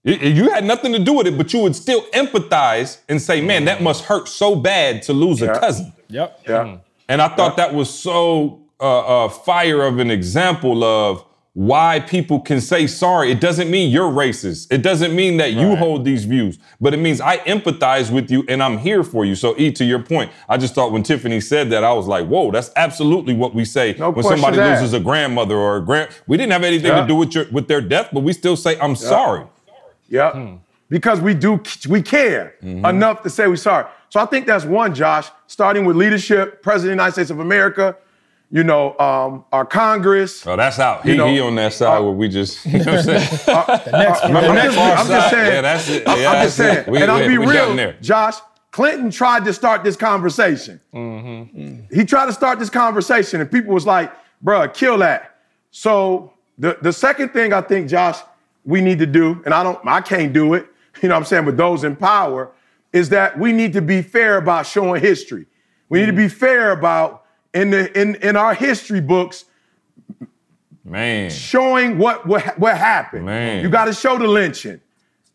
You- You had nothing to do with it, but you would still empathize and say, Man, that mm. must hurt so bad to lose a cousin. Yep. Yeah. Mm. And I thought that was so uh, uh, fire of an example of why people can say sorry. It doesn't mean you're racist. It doesn't mean that you hold these views, but it means I empathize with you and I'm here for you. So, E, to your point, I just thought when Tiffany said that, I was like, whoa, that's absolutely what we say No when somebody asked. loses a grandmother or a grand. We didn't have anything Yeah. to do with your with their death, but we still say, I'm sorry. Yeah. Because we do, we care enough to say we're sorry. So I think that's one, Josh, starting with leadership, President of the United States of America, you know, um, our Congress. Oh, that's out. He, You know, he on that side where we just, (laughs) you know what I'm saying? (laughs) Next, I'm, the I'm next just, I'm just saying. Yeah, that's it. I'm, Yeah, I'm just that's it. saying. We- and I'll be real. Josh. Clinton tried to start this conversation. Mm-hmm. He tried to start this conversation, and people was like, bruh, kill that. So the, the second thing I think, Josh, we need to do, and I don't, I can't do it, (laughs) you know what I'm saying, with those in power, is that we need to be fair about showing history. We need to be fair about in the in, in our history books Man. showing what what, what happened. Man. You got to show the lynching.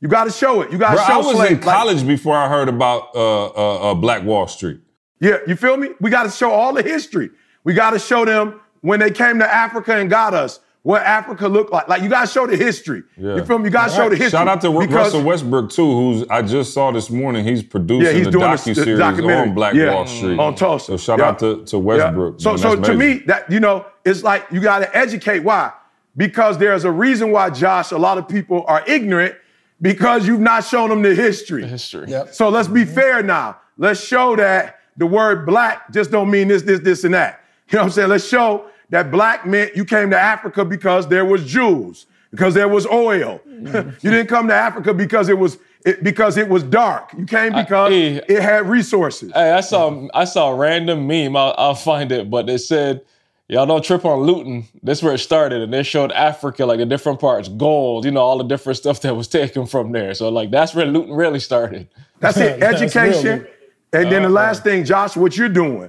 You got to show it. You got to show I was slaves. in Like- college before I heard about uh, uh, uh, Black Wall Street. Yeah, you feel me? We got to show all the history. We got to show them when they came to Africa and got us what Africa looked like. Like you got to show the history. Yeah. You feel me? You got to show the history. Shout out to Ru- because- Russell Westbrook too, who's I just saw this morning. He's producing Yeah, he's the doing the- docu series documentary. on Black Yeah, Wall Street on Tulsa. So shout Yeah. out to, to Yeah. Westbrook. So, man, so that's to me, that you know, it's like you got to educate. Why? Because there's a reason why, Josh. A lot of people are ignorant because you've not shown them the history. history. So let's be fair now. Let's show that the word black just don't mean this, this, this, and that. You know what I'm saying? Let's show that black meant you came to Africa because there was jewels, because there was oil. (laughs) you didn't come to Africa because it was it, because it was dark. You came because hey. it had resources. Hey, I saw I saw a random meme. I'll, I'll find it, but it said, "Y'all don't trip on looting." This is where it started, and they showed Africa like the different parts, gold, you know, all the different (laughs) stuff that was taken from there. So like that's where looting really started. That's it. (laughs) That's Education. real. and then the last thing, Josh, what you're doing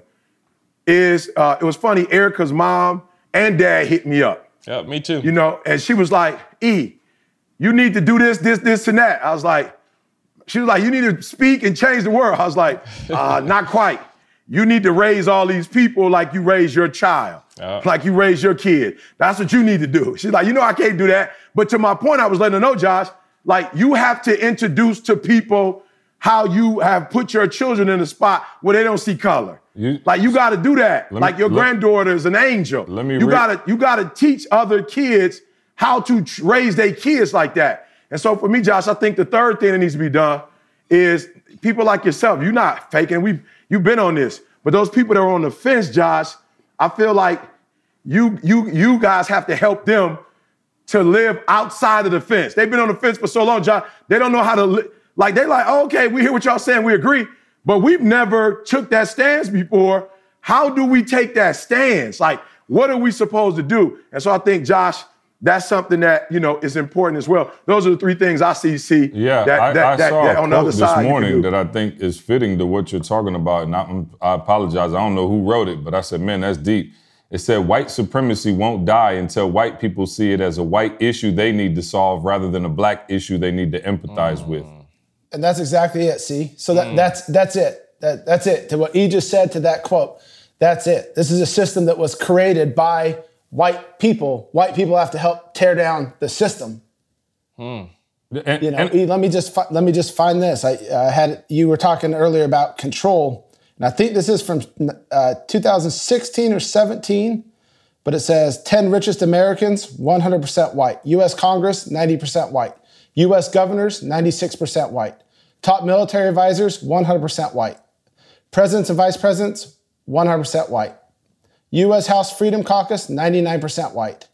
is uh, it was funny. Erica's mom and dad hit me up. Yeah, me too. you know, and she was like, E, you need to do this, this, this, and that. I was like, she was like, you need to speak and change the world. I was like, (laughs) uh, not quite. You need to raise all these people like you raise your child, Yeah. like you raise your kid. That's what you need to do. She's like, you know, I can't do that. But to my point, I was letting her know, Josh, like you have to introduce to people how you have put your children in a spot where they don't see color. You- like you got to do that. Me- like your let- granddaughter is an angel. Let me You re- gotta you gotta teach other kids how to raise their kids like that. And so for me, Josh, I think the third thing that needs to be done is people like yourself. You're not faking. We you've been on this, but those people that are on the fence, Josh, I feel like you you you guys have to help them to live outside of the fence. They've been on the fence for so long, Josh. They don't know how to li- like. They like, oh, okay, we hear what y'all saying, we agree, but we've never took that stance before. How do we take that stance? Like, what are we supposed to do? And so I think, Josh, that's something that you know is important as well. Those are the three things I see. See, Yeah, that, I, that, I that, saw that a on the other this side. morning that I think is fitting to what you're talking about, and I, I apologize. I don't know who wrote it, but I said, man, that's deep. It said white supremacy won't die until white people see it as a white issue they need to solve rather than a black issue they need to empathize mm. with. And that's exactly it. See, so that, that's that's it. That, that's it. To what he just said to that quote, that's it. This is a system that was created by white people. White people have to help tear down the system. And- You know, and- E, let me just fi- let me just find this. I uh, had you were talking earlier about control, and I think this is from uh, 2016 or 17, but it says 10 richest Americans 100% white, U.S. Congress 90% white, U.S. governors 96% white, top military advisors 100% white, presidents and vice presidents 100% white, U.S. House Freedom Caucus 99% white.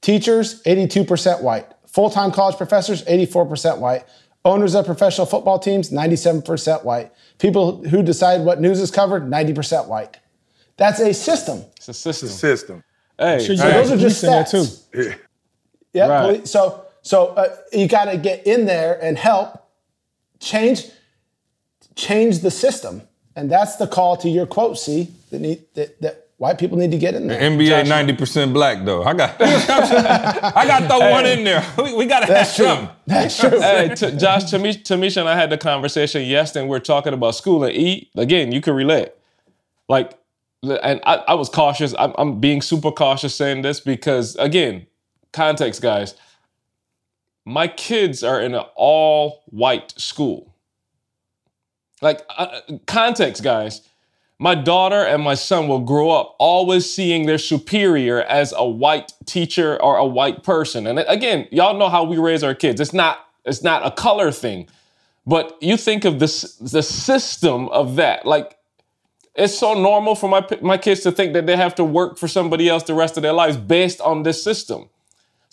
Teachers, 82% white. Full time college professors, 84% white. Owners of professional football teams, 97% white. People who decide what news is covered, 90% white. That's a system. It's a system. system. Hey, Sure you So got those are just police in stats. too. (laughs) Yeah. Right. So so uh, you got to get in there and help change change the system, and that's the call to your quote. See that need that, that white people need to get in there. NBA ninety percent black though. I got (laughs) I got throw one in there. (laughs) We, we gotta have That's true. something. That's true. hey, t- Josh, Tamish, Tamisha and I had the conversation yesterday. and We're talking about school and eat. Again, you can relate. Like, and I, I was cautious. I'm, I'm being super cautious saying this because, again, context, guys. My kids are in an all white school. Like, uh, context, guys. My daughter and my son will grow up always seeing their superior as a white teacher or a white person. And again, y'all know how we raise our kids. It's not it's not a color thing. But you think of this the system of that. Like it's so normal for my my kids to think that they have to work for somebody else the rest of their lives based on this system.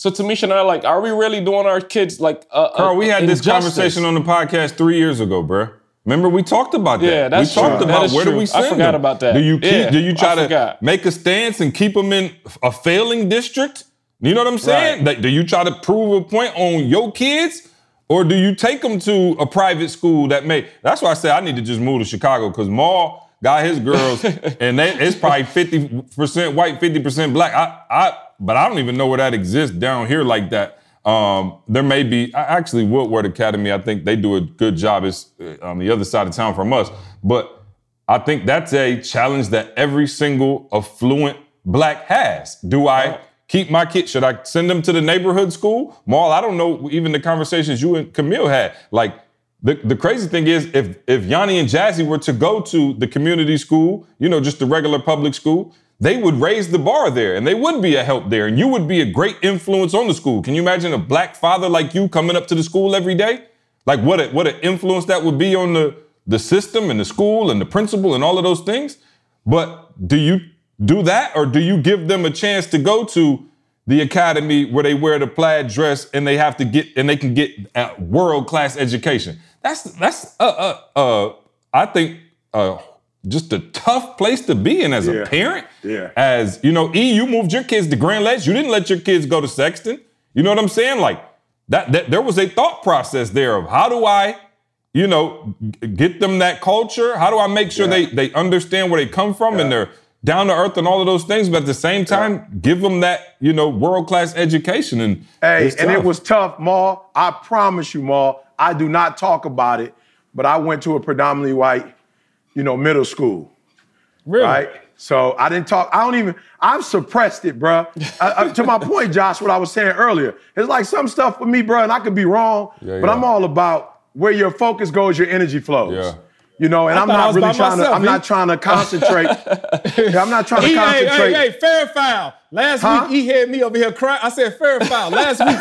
So Tamisha and I like, are we really doing our kids like a, a- Carl, we had this conversation on the podcast three years ago, bruh. Remember, we talked about that. Yeah, that's we talked true. That about where do true. we I forgot them? about that. Do you keep? Yeah, do you try to make a stance and keep them in a failing district? You know what I'm saying? Like, do you try to prove a point on your kids, or do you take them to a private school that may? That's why I say I need to just move to Chicago because Mal got his girls, (laughs) and they, it's probably fifty percent white, fifty percent black. I, I, but I don't even know where that exists down here like that. Um, there may be actually Woodward Academy. I think they do a good job. It's uh, on the other side of town from us, but I think that's a challenge that every single affluent black has. Do I keep my kid? Should I send them to the neighborhood school? Mal, I don't know. Even the conversations you and Camille had, like. The, the crazy thing is, if if Yanni and Jazzy were to go to the community school, you know, just the regular public school, they would raise the bar there and they would be a help there and you would be a great influence on the school. Can you imagine a black father like you coming up to the school every day? Like what a, what an influence that would be on the, the system and the school and the principal and all of those things. But do you do that or do you give them a chance to go to the academy where they wear the plaid dress and they have to get and they can get a world class education? That's that's uh uh uh I think uh just a tough place to be in as Yeah. a parent. Yeah. As you know, E, you moved your kids to Grand Ledge. You didn't let your kids go to Sexton. You know what I'm saying? Like that, that there was a thought process there of how do I, you know, get them that culture? How do I make sure they they understand where they come from and they're down to earth and all of those things, but at the same time, give them that, you know, world class education. And Hey, and it was tough, Ma. I promise you, Mal. I do not talk about it, but I went to a predominantly white, you know, middle school. Really? Right? So I didn't talk. I don't even. I've suppressed it, bruh. (laughs) I- I- to my point, Josh, what I was saying earlier, it's like some stuff for me, bruh, and I could be wrong, Yeah, but yeah. I'm all about where your focus goes, your energy flows. Yeah. You know, and I I'm not really trying to. I'm E. not trying (laughs) to concentrate. Yeah, I'm not trying to He, concentrate. hey, hey, fair foul. Last Huh? week, he had me over here crying. I said fair foul. Last week,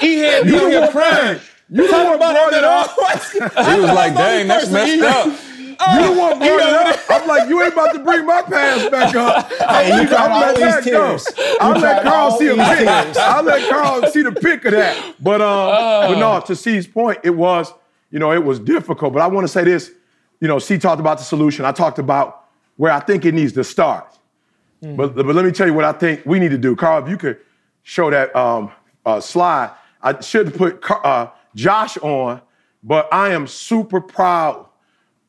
he, he had me over here crying. You the Talking one about brought him it at up. (laughs) all. he was like, dang, that's messed up. You the one brought it up. I'm like, you ain't about to bring my past back up. Hey, you I'll cried all let these tears. I'll let Carl see a these pic. I'll let Carl see the pic of that. But um, but no, to C's point, it was, you know, it was difficult. But I want to say this, you know, C talked about the solution. I talked about where I think it needs to start. But, but let me tell you what I think we need to do. Carl, if you could show that um, uh, slide, I should put Car- uh, Josh on, but I am super proud.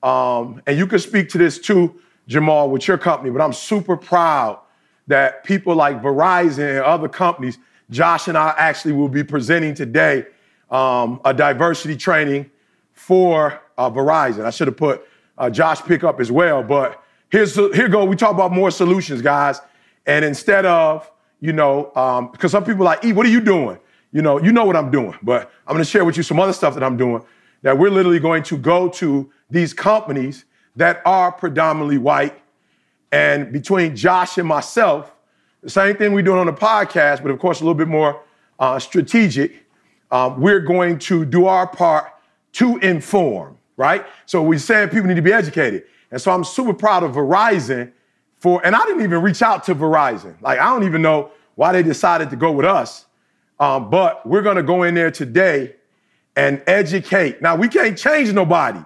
Um, and you can speak to this too, Jamal, with your company, but I'm super proud that people like Verizon and other companies, Josh and I actually will be presenting today um, a diversity training for uh, Verizon. I should have put uh, Josh pick up as well, but here's here go. We talk about more solutions, guys, and instead of you know, um, because some people are like, E, what are you doing? You know, you know what I'm doing, but I'm going to share with you some other stuff that I'm doing. That we're literally going to go to these companies that are predominantly white, and between Josh and myself, the same thing we're doing on the podcast, but of course a little bit more uh, strategic. Um, we're going to do our part to inform, right? So we're saying people need to be educated. And so I'm super proud of Verizon for, and I didn't even reach out to Verizon. Like, I don't even know why they decided to go with us. Um, but we're gonna go in there today and educate. Now, we can't change nobody,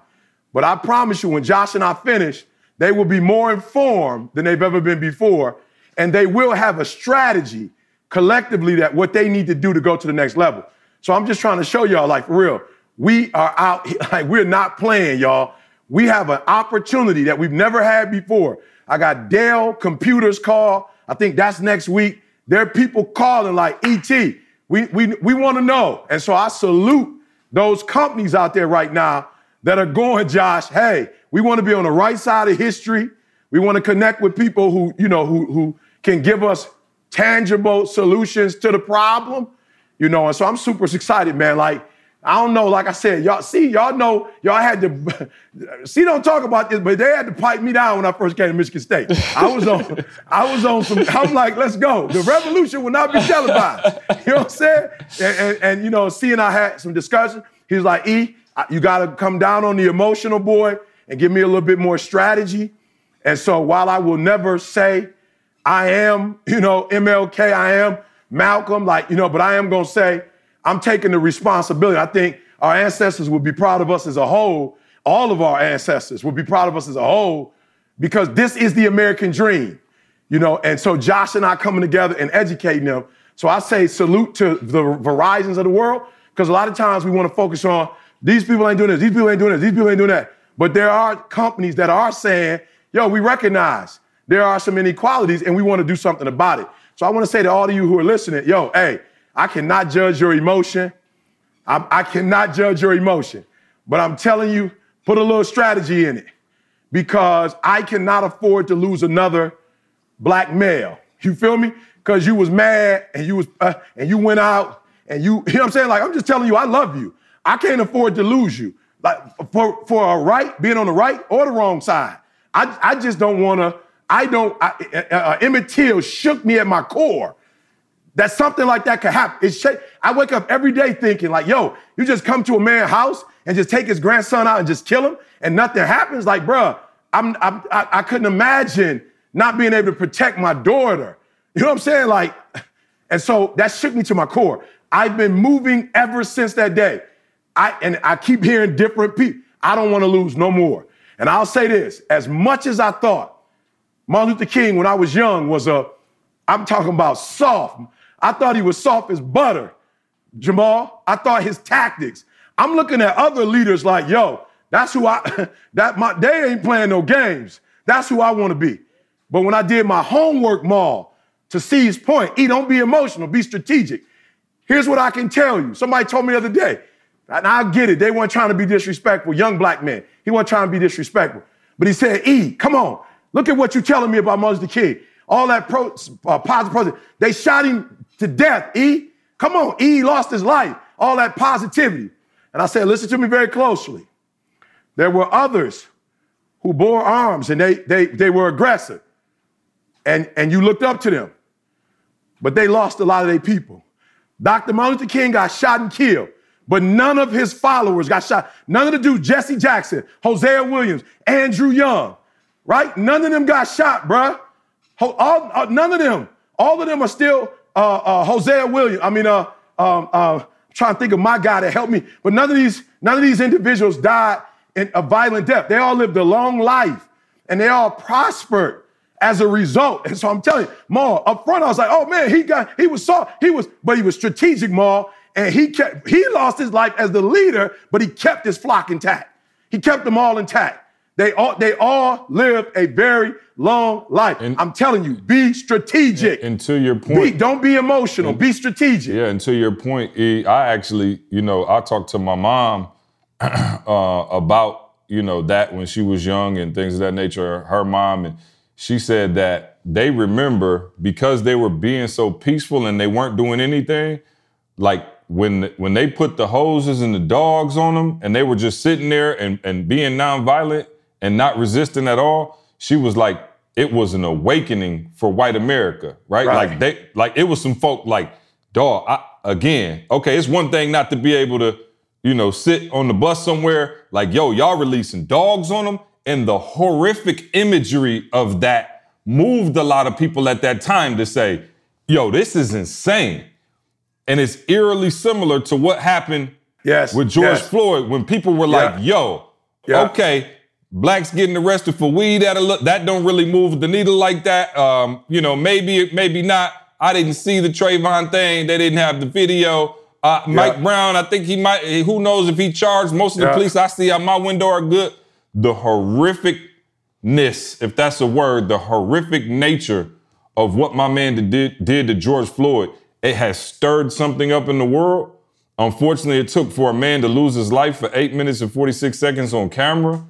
but I promise you, when Josh and I finish, they will be more informed than they've ever been before. And they will have a strategy collectively that what they need to do to go to the next level. So I'm just trying to show y'all, like, for real, we are out, (laughs) like, we're not playing, y'all. We have an opportunity that we've never had before. I got Dell Computers call. I think that's next week. There are people calling like ET. We, we, we want to know. And so I salute those companies out there right now that are going, Josh, hey, we want to be on the right side of history. We want to connect with people who, you know, who, who can give us tangible solutions to the problem. You know, and so I'm super excited, man. Like, I don't know, like I said, y'all see, y'all know, y'all had to (laughs) see don't talk about this, but they had to pipe me down when I first came to Michigan State. I was on, (laughs) I was on some, I'm like, let's go. The revolution will not be televised. You know what I'm saying? And, and, and, you know, C and I had some discussion. He was like, E, you gotta come down on the emotional boy and give me a little bit more strategy. And so while I will never say I am, you know, MLK, I am Malcolm, like, you know, but I am gonna say I'm taking the responsibility. I think our ancestors would be proud of us as a whole all of our ancestors would be proud of us as a whole because this is the American dream, you know. And so Josh and I coming together and educating them. So I say salute to the Verizons of the world because a lot of times we want to focus on these people ain't doing this, these people ain't doing this, these people ain't doing that. But there are companies that are saying, yo, we recognize there are some inequalities and we want to do something about it. So I want to say to all of you who are listening, yo, hey, I cannot judge your emotion. I, I cannot judge your emotion. But I'm telling you, put a little strategy in it because I cannot afford to lose another black male. You feel me? Because you was mad and you was uh, and you went out and you, (laughs) you know what I'm saying? Like I'm just telling you, I love you. I can't afford to lose you. Like for for a right, being on the right or the wrong side. I I just don't want to. I don't. I, uh, uh, Emmett Till shook me at my core. That something like that could happen. It's I wake up every day thinking like, yo, you just come to a man's house and just take his grandson out and just kill him and nothing happens. Like, bruh, I'm, I'm I, I couldn't imagine not being able to protect my daughter. You know what I'm saying? Like, (sighs) and so that shook me to my core. I've been moving ever since that day. I and I keep hearing different people. I don't want to lose no more. And I'll say this: as much as I thought Martin Luther King when I was young was a, I'm talking about soft. I thought he was soft as butter. Jamal, I thought his tactics. I'm looking at other leaders like, yo, that's who I, (laughs) that my, they ain't playing no games. That's who I want to be. But when I did my homework, Mal, to see his point, E, don't be emotional, be strategic. Here's what I can tell you. Somebody told me the other day, and I get it, they weren't trying to be disrespectful, young black men. He wasn't trying to be disrespectful. But he said, E, come on, look at what you're telling me about Martin Luther King. All that pro, uh, positive, they shot him to death, E. Come on, E lost his life. All that positivity. And I said, listen to me very closely. There were others who bore arms and they, they, they were aggressive. And, and you looked up to them. But they lost a lot of their people. Dr. Martin Luther King got shot and killed, but none of his followers got shot. None of the dudes, Jesse Jackson, Hosea Williams, Andrew Young, right? None of them got shot, bruh. All, uh, none of them. All of them are still uh, uh, Hosea Williams. I mean, uh, um, uh, trying to think of my guy to help me. But none of these, none of these individuals died in a violent death. They all lived a long life and they all prospered as a result. And so I'm telling you, Mal, up front, I was like, oh man, he got, he was so, he was, but he was strategic, Mal. And he kept, he lost his life as the leader, but he kept his flock intact. He kept them all intact. They all, they all lived a very long life. And, I'm telling you, be strategic. And, and to your point, be, don't be emotional. And, be strategic. Yeah, and to your point, E, I actually, you know, I talked to my mom (clears throat) uh, about you know that when she was young and things of that nature. Her mom and she said that they remember because they were being so peaceful and they weren't doing anything. Like when when they put the hoses and the dogs on them and they were just sitting there and, and being nonviolent and not resisting at all, she was like, it was an awakening for white America, right? right. Like they like it was some folk like, dog, I, again, okay, it's one thing not to be able to, you know, sit on the bus somewhere, like, yo, y'all releasing dogs on them. And the horrific imagery of that moved a lot of people at that time to say, yo, this is insane. And it's eerily similar to what happened yes, with George yes. Floyd when people were yeah. like, yo, yeah. okay, blacks getting arrested for weed that that don't really move the needle like that. Um, you know, maybe maybe not. I didn't see the Trayvon thing. They didn't have the video. Uh, Mike. Brown, I think he might. Who knows if he charged? Most of the yeah. police I see out my window are good. The horrificness, if that's a word, the horrific nature of what my man did did to George Floyd. It has stirred something up in the world. Unfortunately, it took for a man to lose his life for eight minutes and 46 seconds on camera.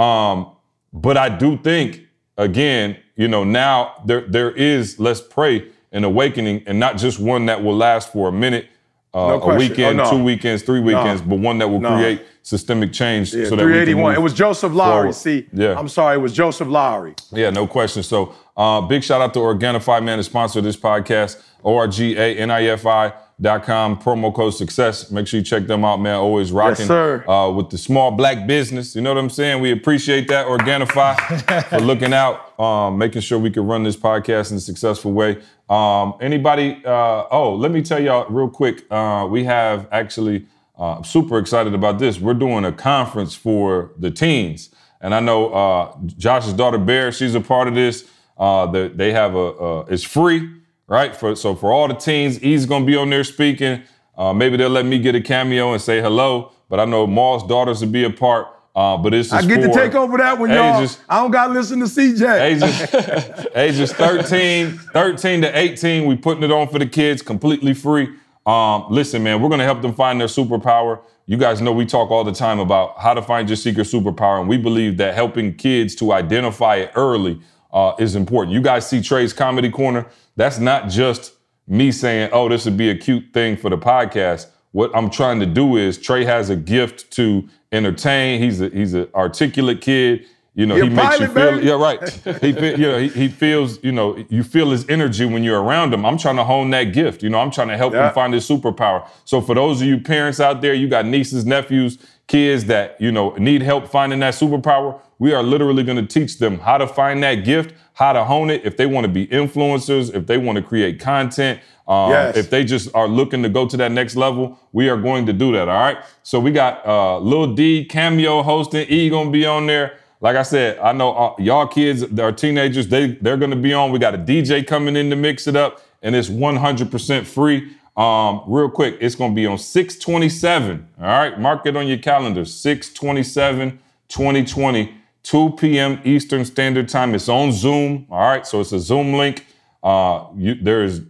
Um, but I do think, again, you know, now there there is, let's pray, an awakening, and not just one that will last for a minute, uh, no a weekend, oh, no. two weekends, three weekends, no. but one that will create systemic change. Yeah, so that 381. it was Joseph Lowery. Forward. See, yeah. I'm sorry, it was Joseph Lowery. Yeah, no question. So uh, big shout out to Organifi, man, the sponsor of this podcast, O-R-G-A-N-I-F-I dot com promo code success. Make sure you check them out man. Always rocking yes, uh, with the small black business. You know what i'm saying? We appreciate that. Organifi (laughs) for looking out um, making sure we can run this podcast in a successful way. Um, anybody uh, oh let me tell y'all real quick uh, we have actually uh, I'm super excited about this. We're doing a conference for the teens, and I know uh, Josh's daughter Bear, she's a part of this. Uh, the, they have a uh, it's free, right? For so for all the teens, he's gonna be on there speaking. Uh, maybe they'll let me get a cameo and say hello. But I know Mal's daughters will be a part. Uh, but it's I get to take over that one, y'all. I don't got to listen to CJ. ages, (laughs) ages 13, 13 to 18. We putting it on for the kids, completely free. Um, listen, man, we're gonna help them find their superpower. You guys know we talk all the time about how to find your secret superpower, and we believe that helping kids to identify it early uh, is important. You guys see Trey's Comedy Corner. That's not just me saying, "Oh, this would be a cute thing for the podcast." What I'm trying to do is Trey has a gift to entertain. He's a he's an articulate kid. You know, He a he makes you feel. baby. Yeah, right. (laughs) He, you know, he, he feels. You know, you feel his energy when you're around him. I'm trying to hone that gift. You know, I'm trying to help Yeah. him find his superpower. So for those of you parents out there, you got nieces, nephews, kids that you know need help finding that superpower. We are literally going to teach them how to find that gift, how to hone it. If they want to be influencers, if they want to create content, um, Yes. if they just are looking to go to that next level, we are going to do that. All right. So we got uh, Lil D cameo hosting. E gonna be on there. Like I said, I know uh, y'all kids, our teenagers, they they're gonna be on. We got a DJ coming in to mix it up, and it's 100% free. Um, real quick, it's gonna be on 627. All right, mark it on your calendar. 627 2020, 2 p.m. Eastern Standard Time. It's on Zoom. All right, so it's a Zoom link. Uh, you, there is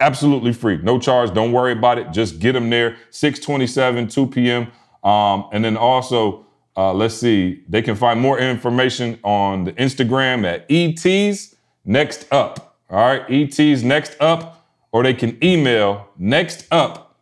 absolutely free, no charge. Don't worry about it. Just get them there. 627, 2 p.m. Um, and then also, uh, let's see, they can find more information on the Instagram at ET's Next Up. All right, ET's Next Up, or they can email next up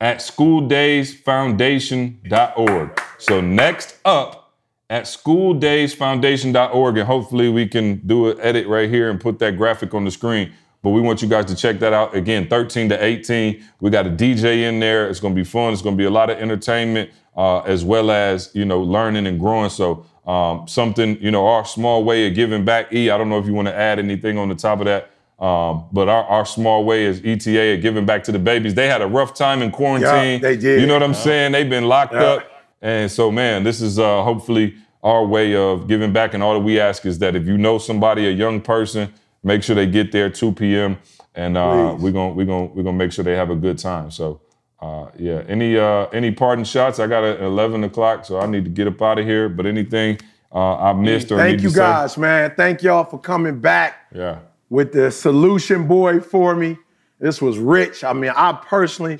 at schooldaysfoundation.org. So next up at schooldaysfoundation.org, and hopefully we can do an edit right here and put that graphic on the screen. But we want you guys to check that out. Again, 13 to 18. We got a DJ in there. It's gonna be fun. It's gonna be a lot of entertainment, uh, as well as you know, learning and growing. So um, something, you know, our small way of giving back. E, I don't know if you want to add anything on the top of that. Um, but our, our small way is ETA of giving back to the babies. They had a rough time in quarantine. they did. You know what I'm saying? They've been locked Yeah. up. And so, man, this is uh, hopefully our way of giving back. And all that we ask is that if you know somebody, a young person, make sure they get there 2 p.m. And uh, we're gonna we're gonna we're gonna make sure they have a good time. So, uh, yeah. Any uh, any parting shots? I got at 11 o'clock, so I need to get up out of here. But anything uh, I missed or Thank you to say? guys, man. Thank y'all for coming back Yeah. With the solution boy for me. This was rich. I mean, I personally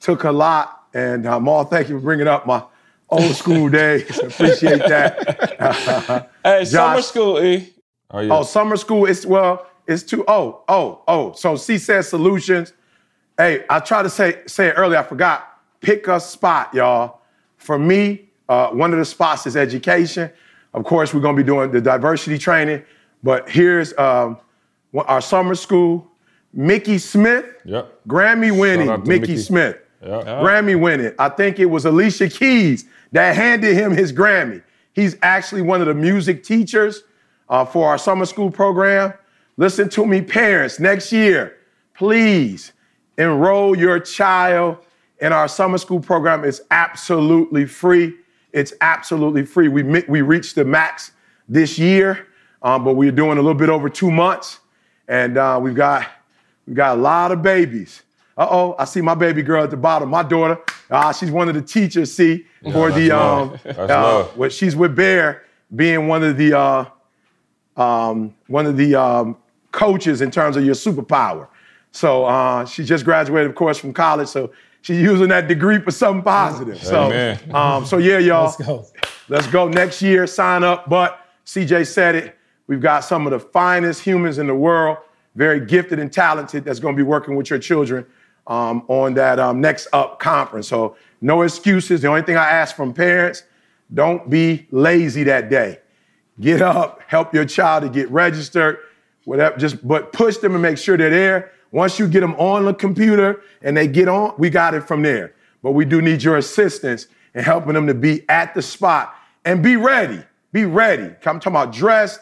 took a lot, and um, all thank you for bringing up my old school (laughs) days. Appreciate that. (laughs) Hey, summer school, E. Oh yeah. Oh, summer school. It's well, it's too. Oh, oh, oh. So C said solutions. Hey, I tried to say say it earlier. I forgot. Pick a spot, y'all. For me, uh, one of the spots is education. Of course, we're gonna be doing the diversity training. But here's um, one- our summer school. Mickey Smith, Yep. Grammy Shout winning Mickey, Mickey. Smith. Yeah. Grammy winning. I think it was Alicia Keys that handed him his Grammy. He's actually one of the music teachers uh, for our summer school program. Listen to me, parents. Next year, please enroll your child in our summer school program. It's absolutely free. It's absolutely free. We we reached the max this year, um, but we're doing a little bit over two months, and uh, we've got we got a lot of babies. Uh oh, I see my baby girl at the bottom. My daughter, uh, she's one of the teachers. See for that's the um, uh, love. what she's with Bear, being one of the uh, um, one of the um, coaches in terms of your superpower. So uh, she just graduated, of course, from college. So she's using that degree for something positive. So, Amen. um, so yeah, y'all. Let's go. Let's go next year, sign up. But CJ said it. We've got some of the finest humans in the world, very gifted and talented, that's going to be working with your children um, on that um, next up conference. So, no excuses. The only thing I ask from parents don't be lazy that day. Get up, help your child to get registered, whatever. Just but push them and make sure they're there. Once you get them on the computer and they get on, we got it from there. But we do need your assistance in helping them to be at the spot and be ready. Be ready. I'm talking about dressed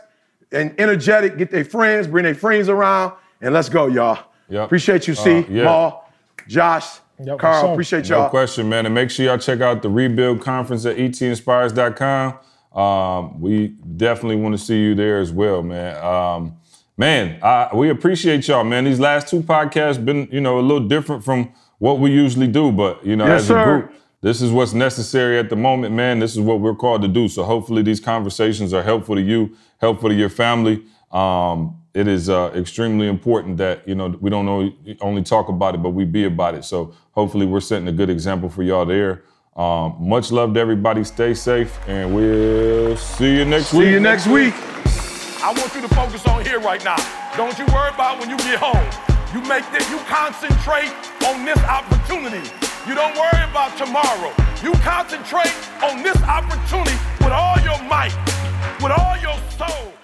and energetic. Get their friends, bring their friends around, and let's go, y'all. Yep. Appreciate you, C. Uh, yeah. Mal, Josh. Yep, Carl, sure. appreciate y'all. No question, man. And make sure y'all check out the Rebuild Conference at etinspires.com. Um, we definitely want to see you there as well, man. Um, man, I, we appreciate y'all, man. These last two podcasts been, you know, a little different from what we usually do, but you know, Yes, as sir. a group, this is what's necessary at the moment, man. This is what we're called to do. So hopefully these conversations are helpful to you, helpful to your family. Um, it is uh, extremely important that you know we don't only, only talk about it, but we be about it. So hopefully we're setting a good example for y'all there. Um, much love to everybody. Stay safe, and we'll see you next week. See you next week. I want you to focus on here right now. Don't you worry about when you get home. You make this, you concentrate on this opportunity. You don't worry about tomorrow. You concentrate on this opportunity with all your with all your soul.